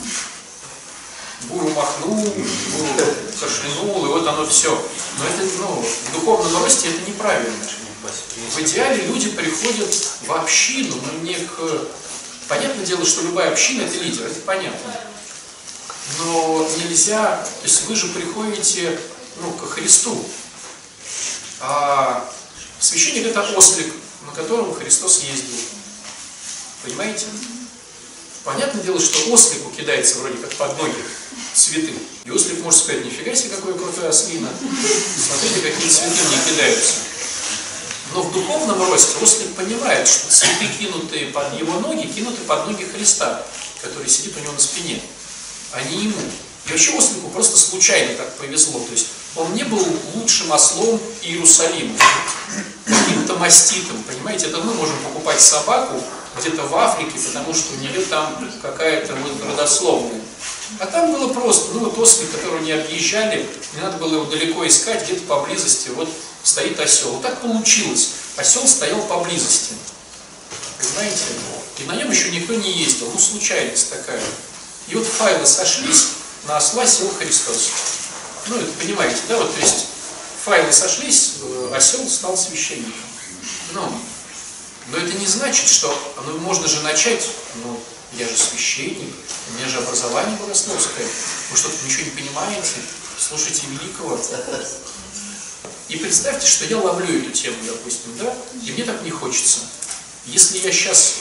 Гуру махнул, гуру кашлянул, и вот оно все. Но это, ну, в духовном росте это неправильно. В идеале люди приходят в общину, но не к... Понятное дело, что любая община это лидер, это понятно. Но нельзя, то есть вы же приходите ну, ко Христу. А священник это ослик, на котором Христос ездил. Понимаете? Понятное дело, что ослику кидается вроде как под ноги цветы. И ослик может сказать, нифига себе, какое крутое ослина. Смотрите, какие цветы мне кидаются. Но в духовном росте ослик понимает, что цветы, кинутые под его ноги, кинуты под ноги Христа, который сидит у него на спине, а не ему. И вообще ослику просто случайно так повезло. То есть он не был лучшим ослом Иерусалима, каким-то маститом, понимаете? Это мы можем покупать собаку где-то в Африке, потому что у нее там какая-то вот родословная. А там было просто, ну вот ослик, которого не объезжали, не надо было его далеко искать, где-то поблизости, вот стоит осел. Вот так получилось. Осел стоял поблизости. Понимаете? И на нем еще никто не ездил. Ну, случайность такая. И вот файлы сошлись, на осла сел Христос. Ну, это понимаете, да? Вот, то есть файлы сошлись, э, осел стал священником. Ну, но это не значит, что ну, можно же начать, ну, я же священник, у меня же образование богословское, вы что-то ничего не понимаете, слушайте великого. И представьте, что я ловлю эту тему, допустим, да, и мне так не хочется. Если я сейчас,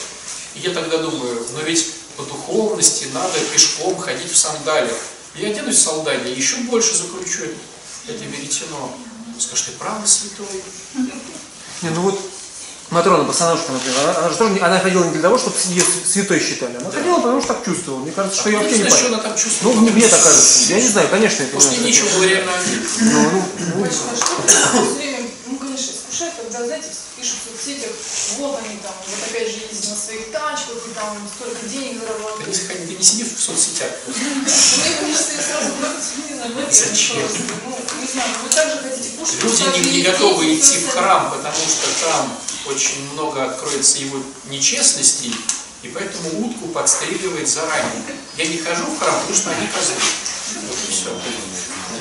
я тогда думаю, но ведь по духовности надо пешком ходить в сандалиях. Я оденусь в сандалии, еще больше закручу это, веретено. Скажешь, ты правда святой? Не, ну вот Матрона Босоножка, например, она, она же тоже она ходила не для того, чтобы ее святой считали. Она ходила, потому что так чувствовала. Мне кажется, что А я кто вообще не что она там чувствует? Ну, мне, мне так кажется. Я не знаю, конечно, это Может, ей нечего было реально. Ну, ну, ну, Батюшка, что все время, ну, конечно, искушает, когда, знаете, пишут в соцсетях, вот они там, вот опять же ездят на своих тачках, и там столько денег Ты зарабатывают. не, заходи, ты не сиди в соцсетях. Мне кажется, я сразу не Зачем? просто, ну, не знаю, вы также хотите кушать. Люди не, не готовы идти в храм, потому что там очень много откроется его нечестностей, и поэтому утку подстреливает заранее. Я не хожу в храм, потому что они козлы. Вот и все.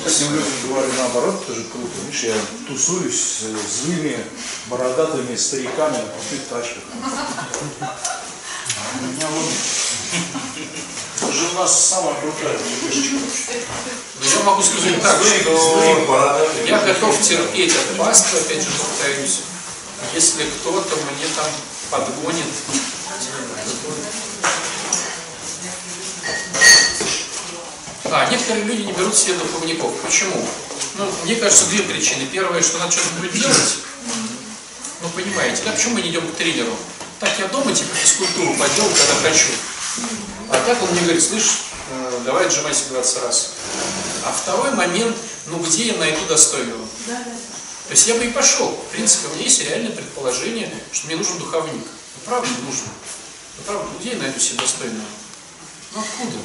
Таким людям говорю наоборот, тоже круто. Видишь, я тусуюсь с злыми, бородатыми стариками на крутых тачках. У меня вот жена самая крутая. Я могу сказать так, что я готов терпеть от паства, опять же повторюсь, если кто-то мне там подгонит. А, некоторые люди не берут себе духовников. Почему? Ну, мне кажется, две причины. Первое, что надо что-то делать. Ну, понимаете, да, почему мы не идем к тренеру? Так, я дома типа физкультуру поделал, когда хочу. А так он мне говорит, слышь, э, давай отжимайся 20 раз. А второй момент, ну где я найду достойного? То есть я бы и пошел. В принципе, у меня есть реальное предположение, что мне нужен духовник. Ну, правда нужен. Ну, правда, где я найду себе достойного? Ну, откуда?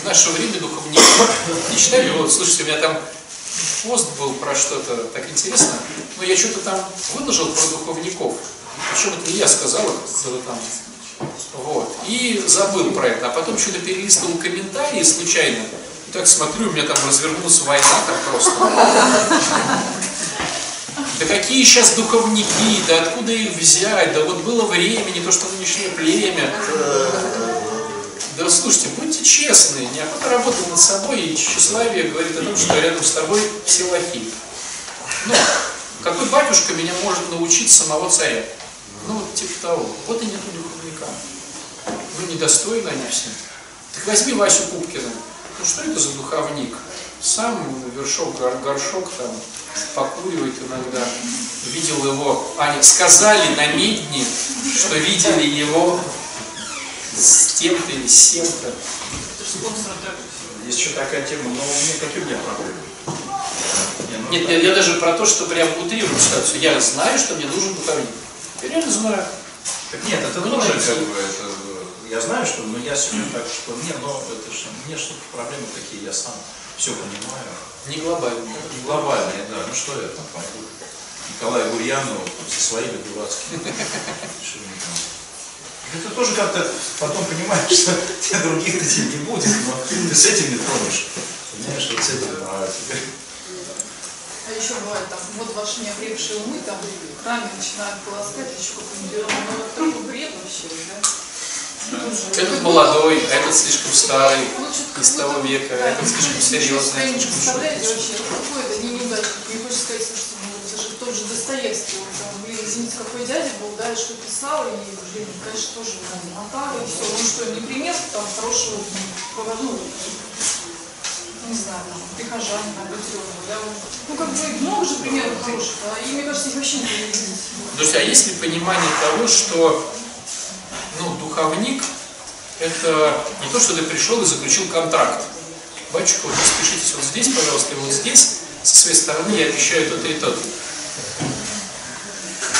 В наше время духовники не читали, вот, слушайте, у меня там пост был про что-то так интересно, но я что-то там выложил про духовников. Причем это не я сказал, это там. Вот. И забыл про это. А потом что-то перелистывал комментарии случайно. И так смотрю, у меня там развернулась война там просто. Да какие сейчас духовники, да откуда их взять, да вот было время, не то что нынешнее племя. Да слушайте, будьте честны, неохота работать над собой, и тщеславие говорит о том, что рядом с тобой все лохи. Ну, какой батюшка меня может научить самого царя? Ну, вот типа того. Вот и нету духовника. Ну, недостойны они все. Так возьми Васю Пупкина. Ну, что это за духовник? Сам вершок, гор- горшок там покуривает иногда. Видел его, они сказали на медне, что видели его с тем-то или с тем-то. Есть еще такая тема, но у меня какие у меня проблемы? Не, ну, Нет, я, я даже про то, что прям утрирую ситуацию. Я знаю, что мне нужен духовник. Я реально знаю. Так нет, это Ну, тоже как бы, это, я знаю, что, но я сегодня так, что не, но это же, мне что-то проблемы такие, я сам все понимаю. Не глобально. Не глобальные, да, ну что я там пойду. Николая Гурьянова со своими дурацкими Это тоже как-то потом понимаешь, что тебе других этим не будет, но ты с этим не тронешь. Понимаешь, вот с этим, а теперь А еще бывает там, вот ваши неопревшие умы там в храме начинают полоскать, еще какой-нибудь ну это такой бред вообще, да? Тоже. Этот молодой, а этот слишком старый, Ну, из того века, да, этот слишком серьезный, не этот слишком представляете шутный. вообще, ну, какой это не неудачник, мне хочется сказать, что ну, это же тот же Достоевский, он там, извините, какой дядя был, да, и что писал, и, блин, конечно, тоже там, мотал, и все, ну что, не пример там хорошего, ну, не знаю, там, прихожане, там, да, ну, как бы, много же примеров хороших, а, и, мне кажется, их вообще не видеть. Друзья, а есть ли понимание того, что ну, духовник это не то, что ты пришел и заключил контракт. Батюшка, вот распишитесь вот здесь, пожалуйста, и вот здесь, со своей стороны я обещаю то-то и то-то.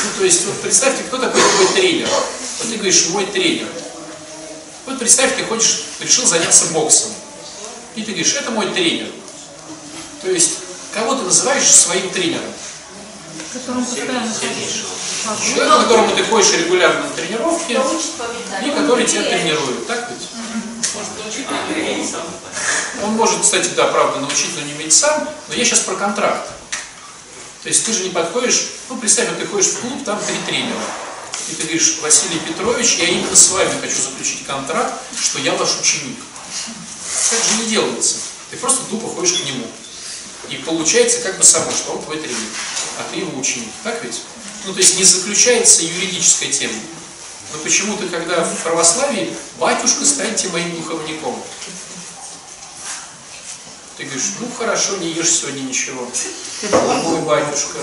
Ну, то есть, вот представьте, кто такой твой тренер? Вот ты говоришь, мой тренер. Вот представь, ты хочешь, решил заняться боксом. И ты говоришь, это мой тренер. То есть, кого ты называешь своим тренером? которому постоянно Человек, которому ты ходишь регулярно на тренировки, и который тебя тренирует, так ведь? Он может, кстати, да, правда, научить, но не уметь сам, но я сейчас про контракт. То есть ты же не подходишь, ну, представь, ты ходишь в клуб, там три тренера. И ты говоришь, Василий Петрович, я именно с вами хочу заключить контракт, что я ваш ученик. Так же не делается. Ты просто тупо ходишь к нему. И получается как бы само, что он твой тренер, а ты его ученик. Так ведь? Ну, то есть не заключается юридическая тема. Но почему-то, когда в православии батюшка станьте моим духовником. Ты говоришь, ну хорошо, не ешь сегодня ничего. Мой батюшка.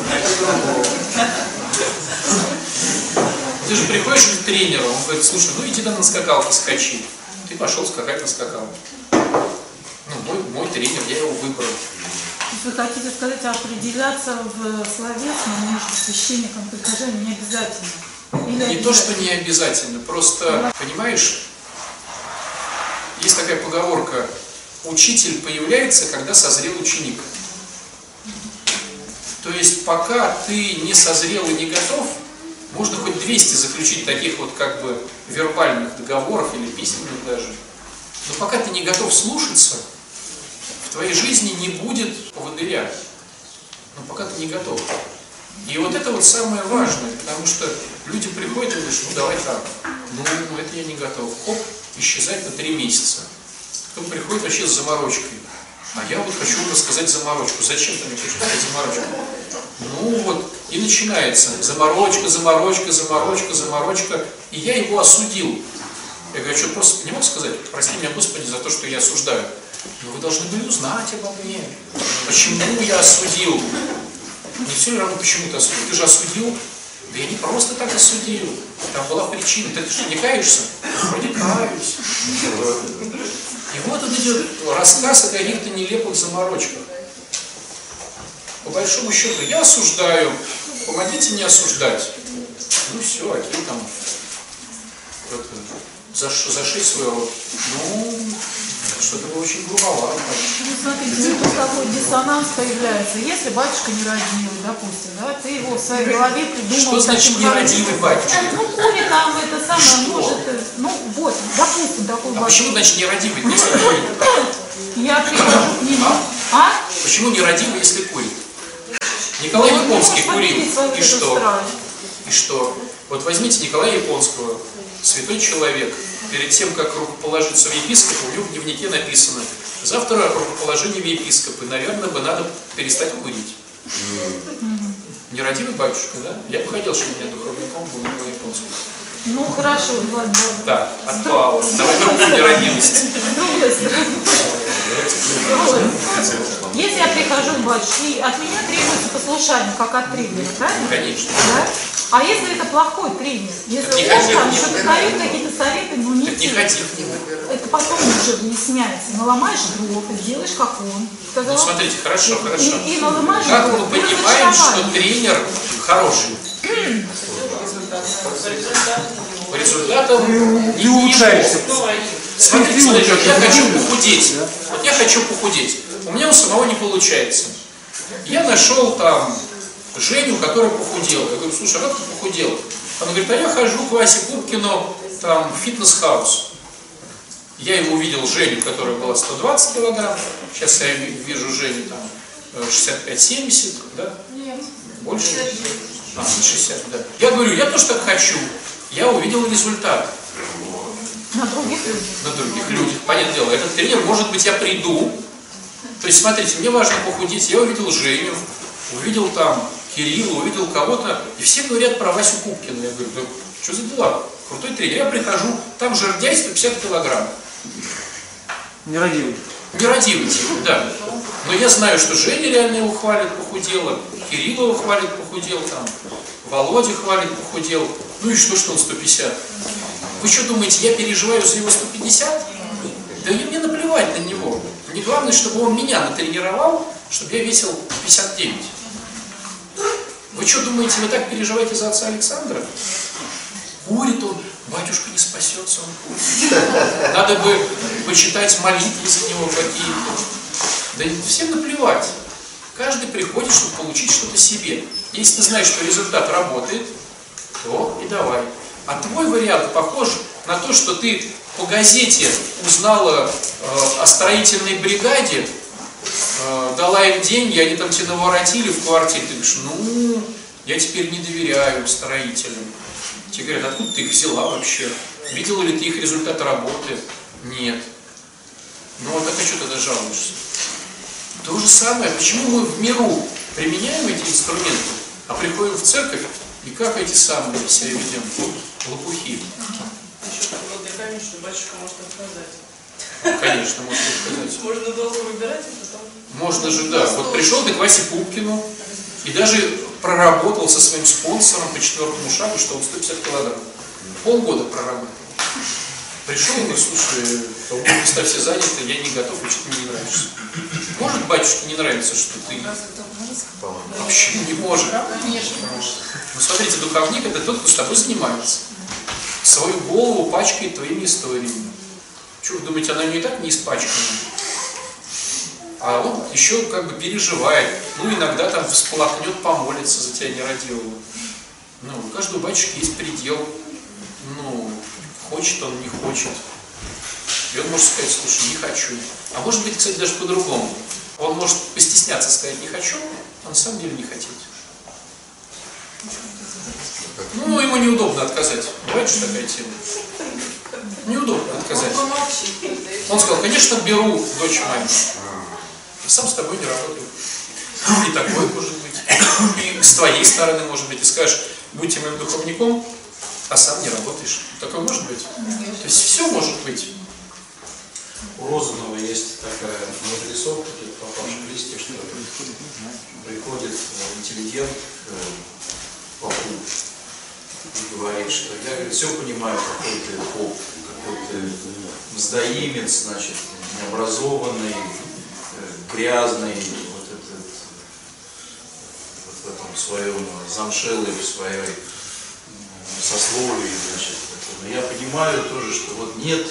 Ты же приходишь к тренеру, он говорит, слушай, ну иди на скакалке скачи. Ты пошел скакать на скакалке. Ну, мой, мой тренер, я его выбрал. Вы хотите сказать, определяться в словесном между священником и прихожанием не обязательно? Или Не то, что не обязательно, просто, понимаешь, есть такая поговорка, учитель появляется, когда созрел ученик. То есть, пока ты не созрел и не готов, можно хоть 200 заключить таких вот как бы вербальных договоров или письменных даже. Но пока ты не готов слушаться, в твоей жизни не будет поводыря. Но пока ты не готов. И вот это вот самое важное, потому что люди приходят и говорят, ну давай так, ну это я не готов. Хоп, исчезать на три месяца. Кто приходит вообще с заморочкой. А я вот хочу рассказать заморочку. Зачем ты мне сказать заморочку? Ну вот, и начинается заморочка, заморочка, заморочка, заморочка. И я его осудил. Я говорю, что просто не мог сказать, прости меня, Господи, за то, что я осуждаю. Но вы должны были узнать обо мне. Почему я осудил? Не все ли равно, почему ты осудил? Ты же осудил? Да я не просто так осудил. Там была причина. Ты что, не каешься? Вроде каюсь. Вот он идет рассказ о каких-то нелепых заморочках. По большому счету, я осуждаю, помогите не осуждать. Ну все, окей, там, это, заш, свой рот. Ну, что-то вы очень грубовато. Ну, смотрите, тут такой диссонанс появляется. Если батюшка нерадивый, допустим, да, ты его в своей голове придумал Что значит таким нерадивый батюшка? Ну, курит там это самое, может, э, ну, вот, допустим, такой А почему, батюшка. значит, нерадивый, если курит? Я прихожу к нему, а? Почему нерадивый, если курит? Николай Ну, Японский ну, курил. И что? И что? Вот возьмите Николая Японского, святой человек. Перед тем, как рукоположиться в епископа, у него в дневнике написано, завтра рукоположение в епископы, наверное, бы надо перестать курить. Нерадивый батюшка, да? Я бы хотел, чтобы у меня духовником был Николай Японский. Ну, хорошо, ладно. Так, отпало. Давай другую другой стороны. Если я прихожу к батюшке, и от меня требуется послушание, как от тренера, правильно? Конечно. Да? А если это плохой тренер? Если не он там что-то дает какие-то советы, ну не не те. Это потом уже выясняется. Наломаешь дров и делаешь как он. Сказал, Ну, смотрите, хорошо, хорошо. И, и наломаешь Как дров, мы понимаем, что тренер хороший? По результатам Ты улучшаешься. Смотрите, смотрите, вот я улучшаешься. хочу похудеть. Вот я хочу похудеть. У меня у самого не получается. Я нашел там Женю, который похудел. Я говорю, слушай, а как ты похудел? Она говорит, а я хожу к Васе Пупкину там, в Fitness House. Я ему увидел Женю, которая была 120 килограмм. Сейчас я вижу Женю там э, 65-70, да? Нет. Больше? А, 60, да. Я говорю, я тоже так хочу. Я увидел результат На других людях. на других людях. Понятное дело, этот тренер, может быть, я приду. То есть, смотрите, мне важно похудеть. Я увидел Женю, увидел там Кирилла, увидел кого-то, и все говорят про Васю Кубкина. Я говорю, да что за дела? Крутой тренер. Я прихожу, там жердяй 150 килограмм. Нерадивый. Нерадивый да. Но я знаю, что Женя реально его хвалит, похудела, Кирилла его хвалит, похудел, там, Володя хвалит, похудел. Ну и что, что он 150? Вы что думаете, я переживаю за его 150? Да мне наплевать на него. Мне главное, чтобы он меня натренировал, чтобы я весил 59. Вы что думаете, вы так переживаете за отца Александра? Курит он, батюшка не спасется, он курит. Надо бы почитать молитвы за него какие-то. Да всем наплевать. Каждый приходит, чтобы получить что-то себе. Если ты знаешь, что результат работает, то и давай. А твой вариант похож на то, что ты по газете узнала э, о строительной бригаде, э, дала им деньги, они там тебе наворотили в квартире. Ты говоришь, ну, я теперь не доверяю строителям. Тебе говорят, откуда ты их взяла вообще? Видела ли ты их результат работы? Нет. Ну вот так а что тогда жалуешься? То же самое, почему мы в миру применяем эти инструменты, а приходим в церковь и как эти самые себя ведем? Лопухи. Еще такой вот камень, что батюшка может отказать. Конечно, можно сказать. Можно долго выбирать, а потом... Можно же, да. Вот пришел ты к Васе Пупкину и даже проработал со своим спонсором по четвертому шагу, что он 150 килограмм. Полгода проработал. Пришел и говорит, слушай, торговые места все заняты, я не готов, и что-то мне не нравишься. Может батюшке не нравится, что ты... Вообще не может. Конечно. Ну смотрите, духовник это тот, кто с тобой занимается. Свою голову пачкает твоими историями. Что вы думаете, она и так не испачкана? А он еще как бы переживает. Ну, иногда там всплакнет, помолится за тебя нерадивого. Ну, у каждого батюшки есть предел. Ну, хочет он, не хочет. И он может сказать, слушай, не хочу. А может быть, кстати, даже по-другому. Он может постесняться сказать не хочу, а на самом деле не хотеть. Ну, ему неудобно отказать. Бывает же такая тема. Неудобно отказать. Он сказал, конечно, беру дочь мою. Сам с тобой не работаю. И такое может быть. И с твоей стороны может быть. Ты скажешь, будьте моим духовником, а сам не работаешь. Такое может быть? То есть все может быть. У Розанова есть такая надрисовка, попавших листьев, что приходит э, интеллигент к попу и говорит, что я говорит, все понимаю, какой ты поп, какой ты мздоимец, значит, необразованный, э, грязный, вот этот, вот в этом своем замшелой, в своей м, сословии, значит, но я понимаю тоже, что вот нет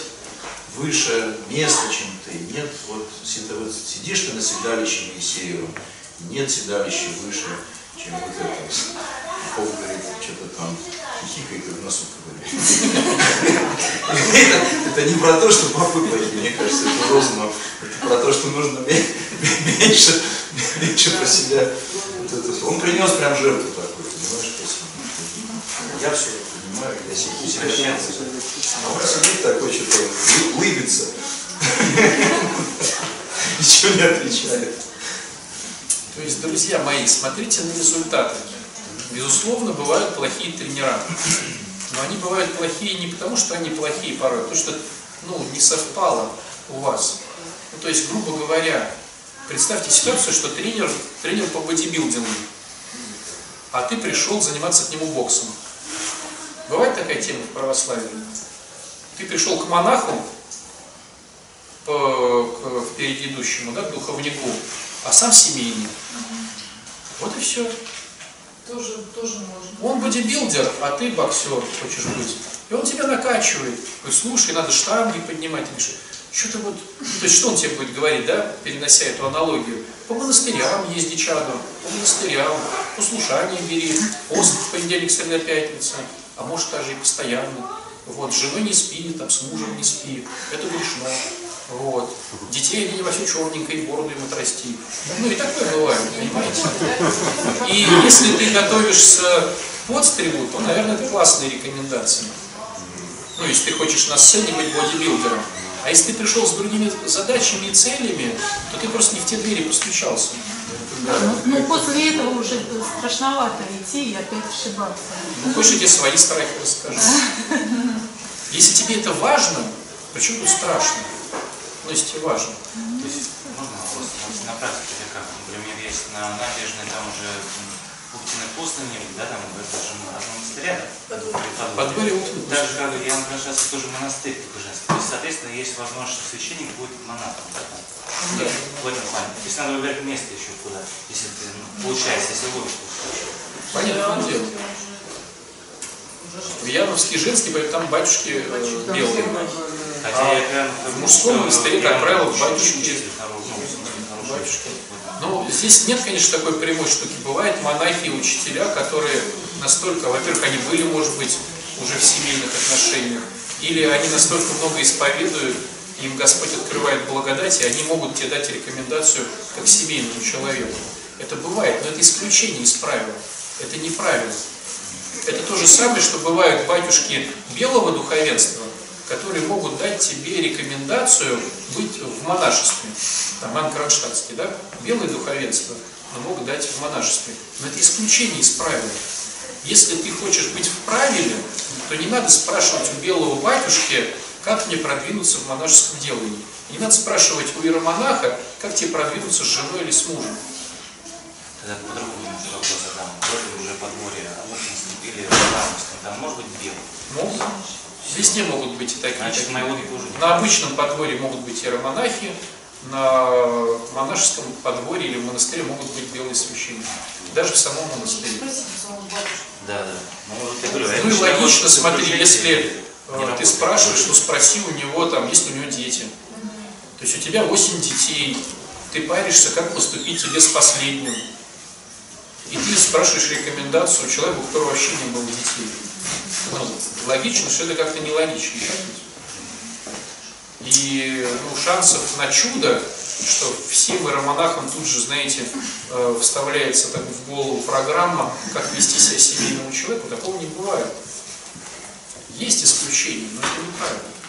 выше места, чем ты, нет, вот, сидишь ты на седалище Моисеева, нет седалища выше, чем вот это. Поп говорит, что-то там хихикает и в носу говорит. Это, не про то, что попы пойти, мне кажется, это Розанов. Это про то, что нужно ме- меньше, меньше про себя. Он принес прям жертву такую. Я все понимаю, я себя А он сидит такой, что-то лы- лыбится. Ничего не отвечает. То есть, друзья мои, смотрите на результаты. Безусловно, бывают плохие тренера. Но они бывают плохие не потому, что они плохие порой, а потому что ну, не совпало у вас. Ну, то есть, грубо говоря, представьте ситуацию, что тренер, тренер по бодибилдингу, а ты пришел заниматься к нему боксом. Бывает такая тема в православии? Ты пришел к монаху, к впереди идущему, да, к духовнику, а сам семейный. Вот и все. Тоже, тоже можно. Он бодибилдер, а ты боксер хочешь быть. И он тебя накачивает. Говорит, слушай, надо штанги поднимать. Говоришь, что-то вот... ну, То есть что он тебе будет говорить, да, перенося эту аналогию? По монастырям езди чадом, по монастырям. послушание бери, пост понедельник, среда, пятница, а может даже и постоянно. Вот, с женой не спи, там, с мужем не спи, это грешно. Вот. Детей одень во все черненькое, и бороду им отрасти. Ну и такое бывает, понимаете? И если ты готовишься под стрелу, то, наверное, это классные рекомендации. Ну, если ты хочешь на сцене быть бодибилдером. А если ты пришел с другими задачами и целями, то ты просто не в те двери постучался. Ну, ну, после этого уже страшновато идти и опять ошибаться. Ну, хочешь, я тебе свои страхи расскажу. Если тебе это важно, почему тут страшно? Ну, если тебе важно. То есть, можно вопрос? На практике как? Например, есть на набережной там уже Путина пустыни, да, там это же одно монастыря? Подворье Утины. Так же, как я например, сейчас тоже монастырь такой женский. То есть, соответственно, есть возможность, что священник будет монахом, да, Да. В этом плане. То есть надо выбирать место еще куда, если ты, ну, получается, если логику. Понятное дело. В Яновске женский, поэтому там батюшки э, белые. Хотя я прям... В мужском монастыре, как правило, батюшки. ну, Батюшки. Ну, здесь нет, конечно, такой прямой штуки. Бывают монахи и учителя, которые настолько, во-первых, они были, может быть, уже в семейных отношениях, или они настолько много исповедуют, им Господь открывает благодать, и они могут тебе дать рекомендацию как семейному человеку. Это бывает, но это исключение из правил. Это неправильно. Это то же самое, что бывают батюшки белого духовенства, которые могут дать тебе рекомендацию быть в монашестве. Там Ан Кронштадтский, да? Белое духовенство, но могут дать в монашестве. Но это исключение из правил. Если ты хочешь быть в правиле, то не надо спрашивать у белого батюшки, как мне продвинуться в монашеском делании. Не надо спрашивать у иеромонаха, как тебе продвинуться с женой или с мужем. Тогда по-другому вопрос задам. Вроде уже подморье Обухинском или Рамовском, там может быть белый? Могут. Везде могут быть и такие. Значит, уже не На обычном подворье могут быть иеромонахи, на монашеском подворье или в монастыре могут быть белые священники. Даже в самом монастыре. Да, да. Ну, вот я говорю, а Ну и логично, что смотри, если не э, ты спрашиваешь, ну спроси у него, там, есть у него дети. То есть у тебя 8 детей, ты паришься, как поступить тебе с последним. И ты спрашиваешь рекомендацию у человека, у которого вообще не было детей. Ну, логично, что это как-то нелогично. И ну, шансов на чудо, что всем иеромонахам тут же, знаете, э, вставляется так в голову программа, как вести себя семейному человеку, такого не бывает. Есть исключения, но это неправильно.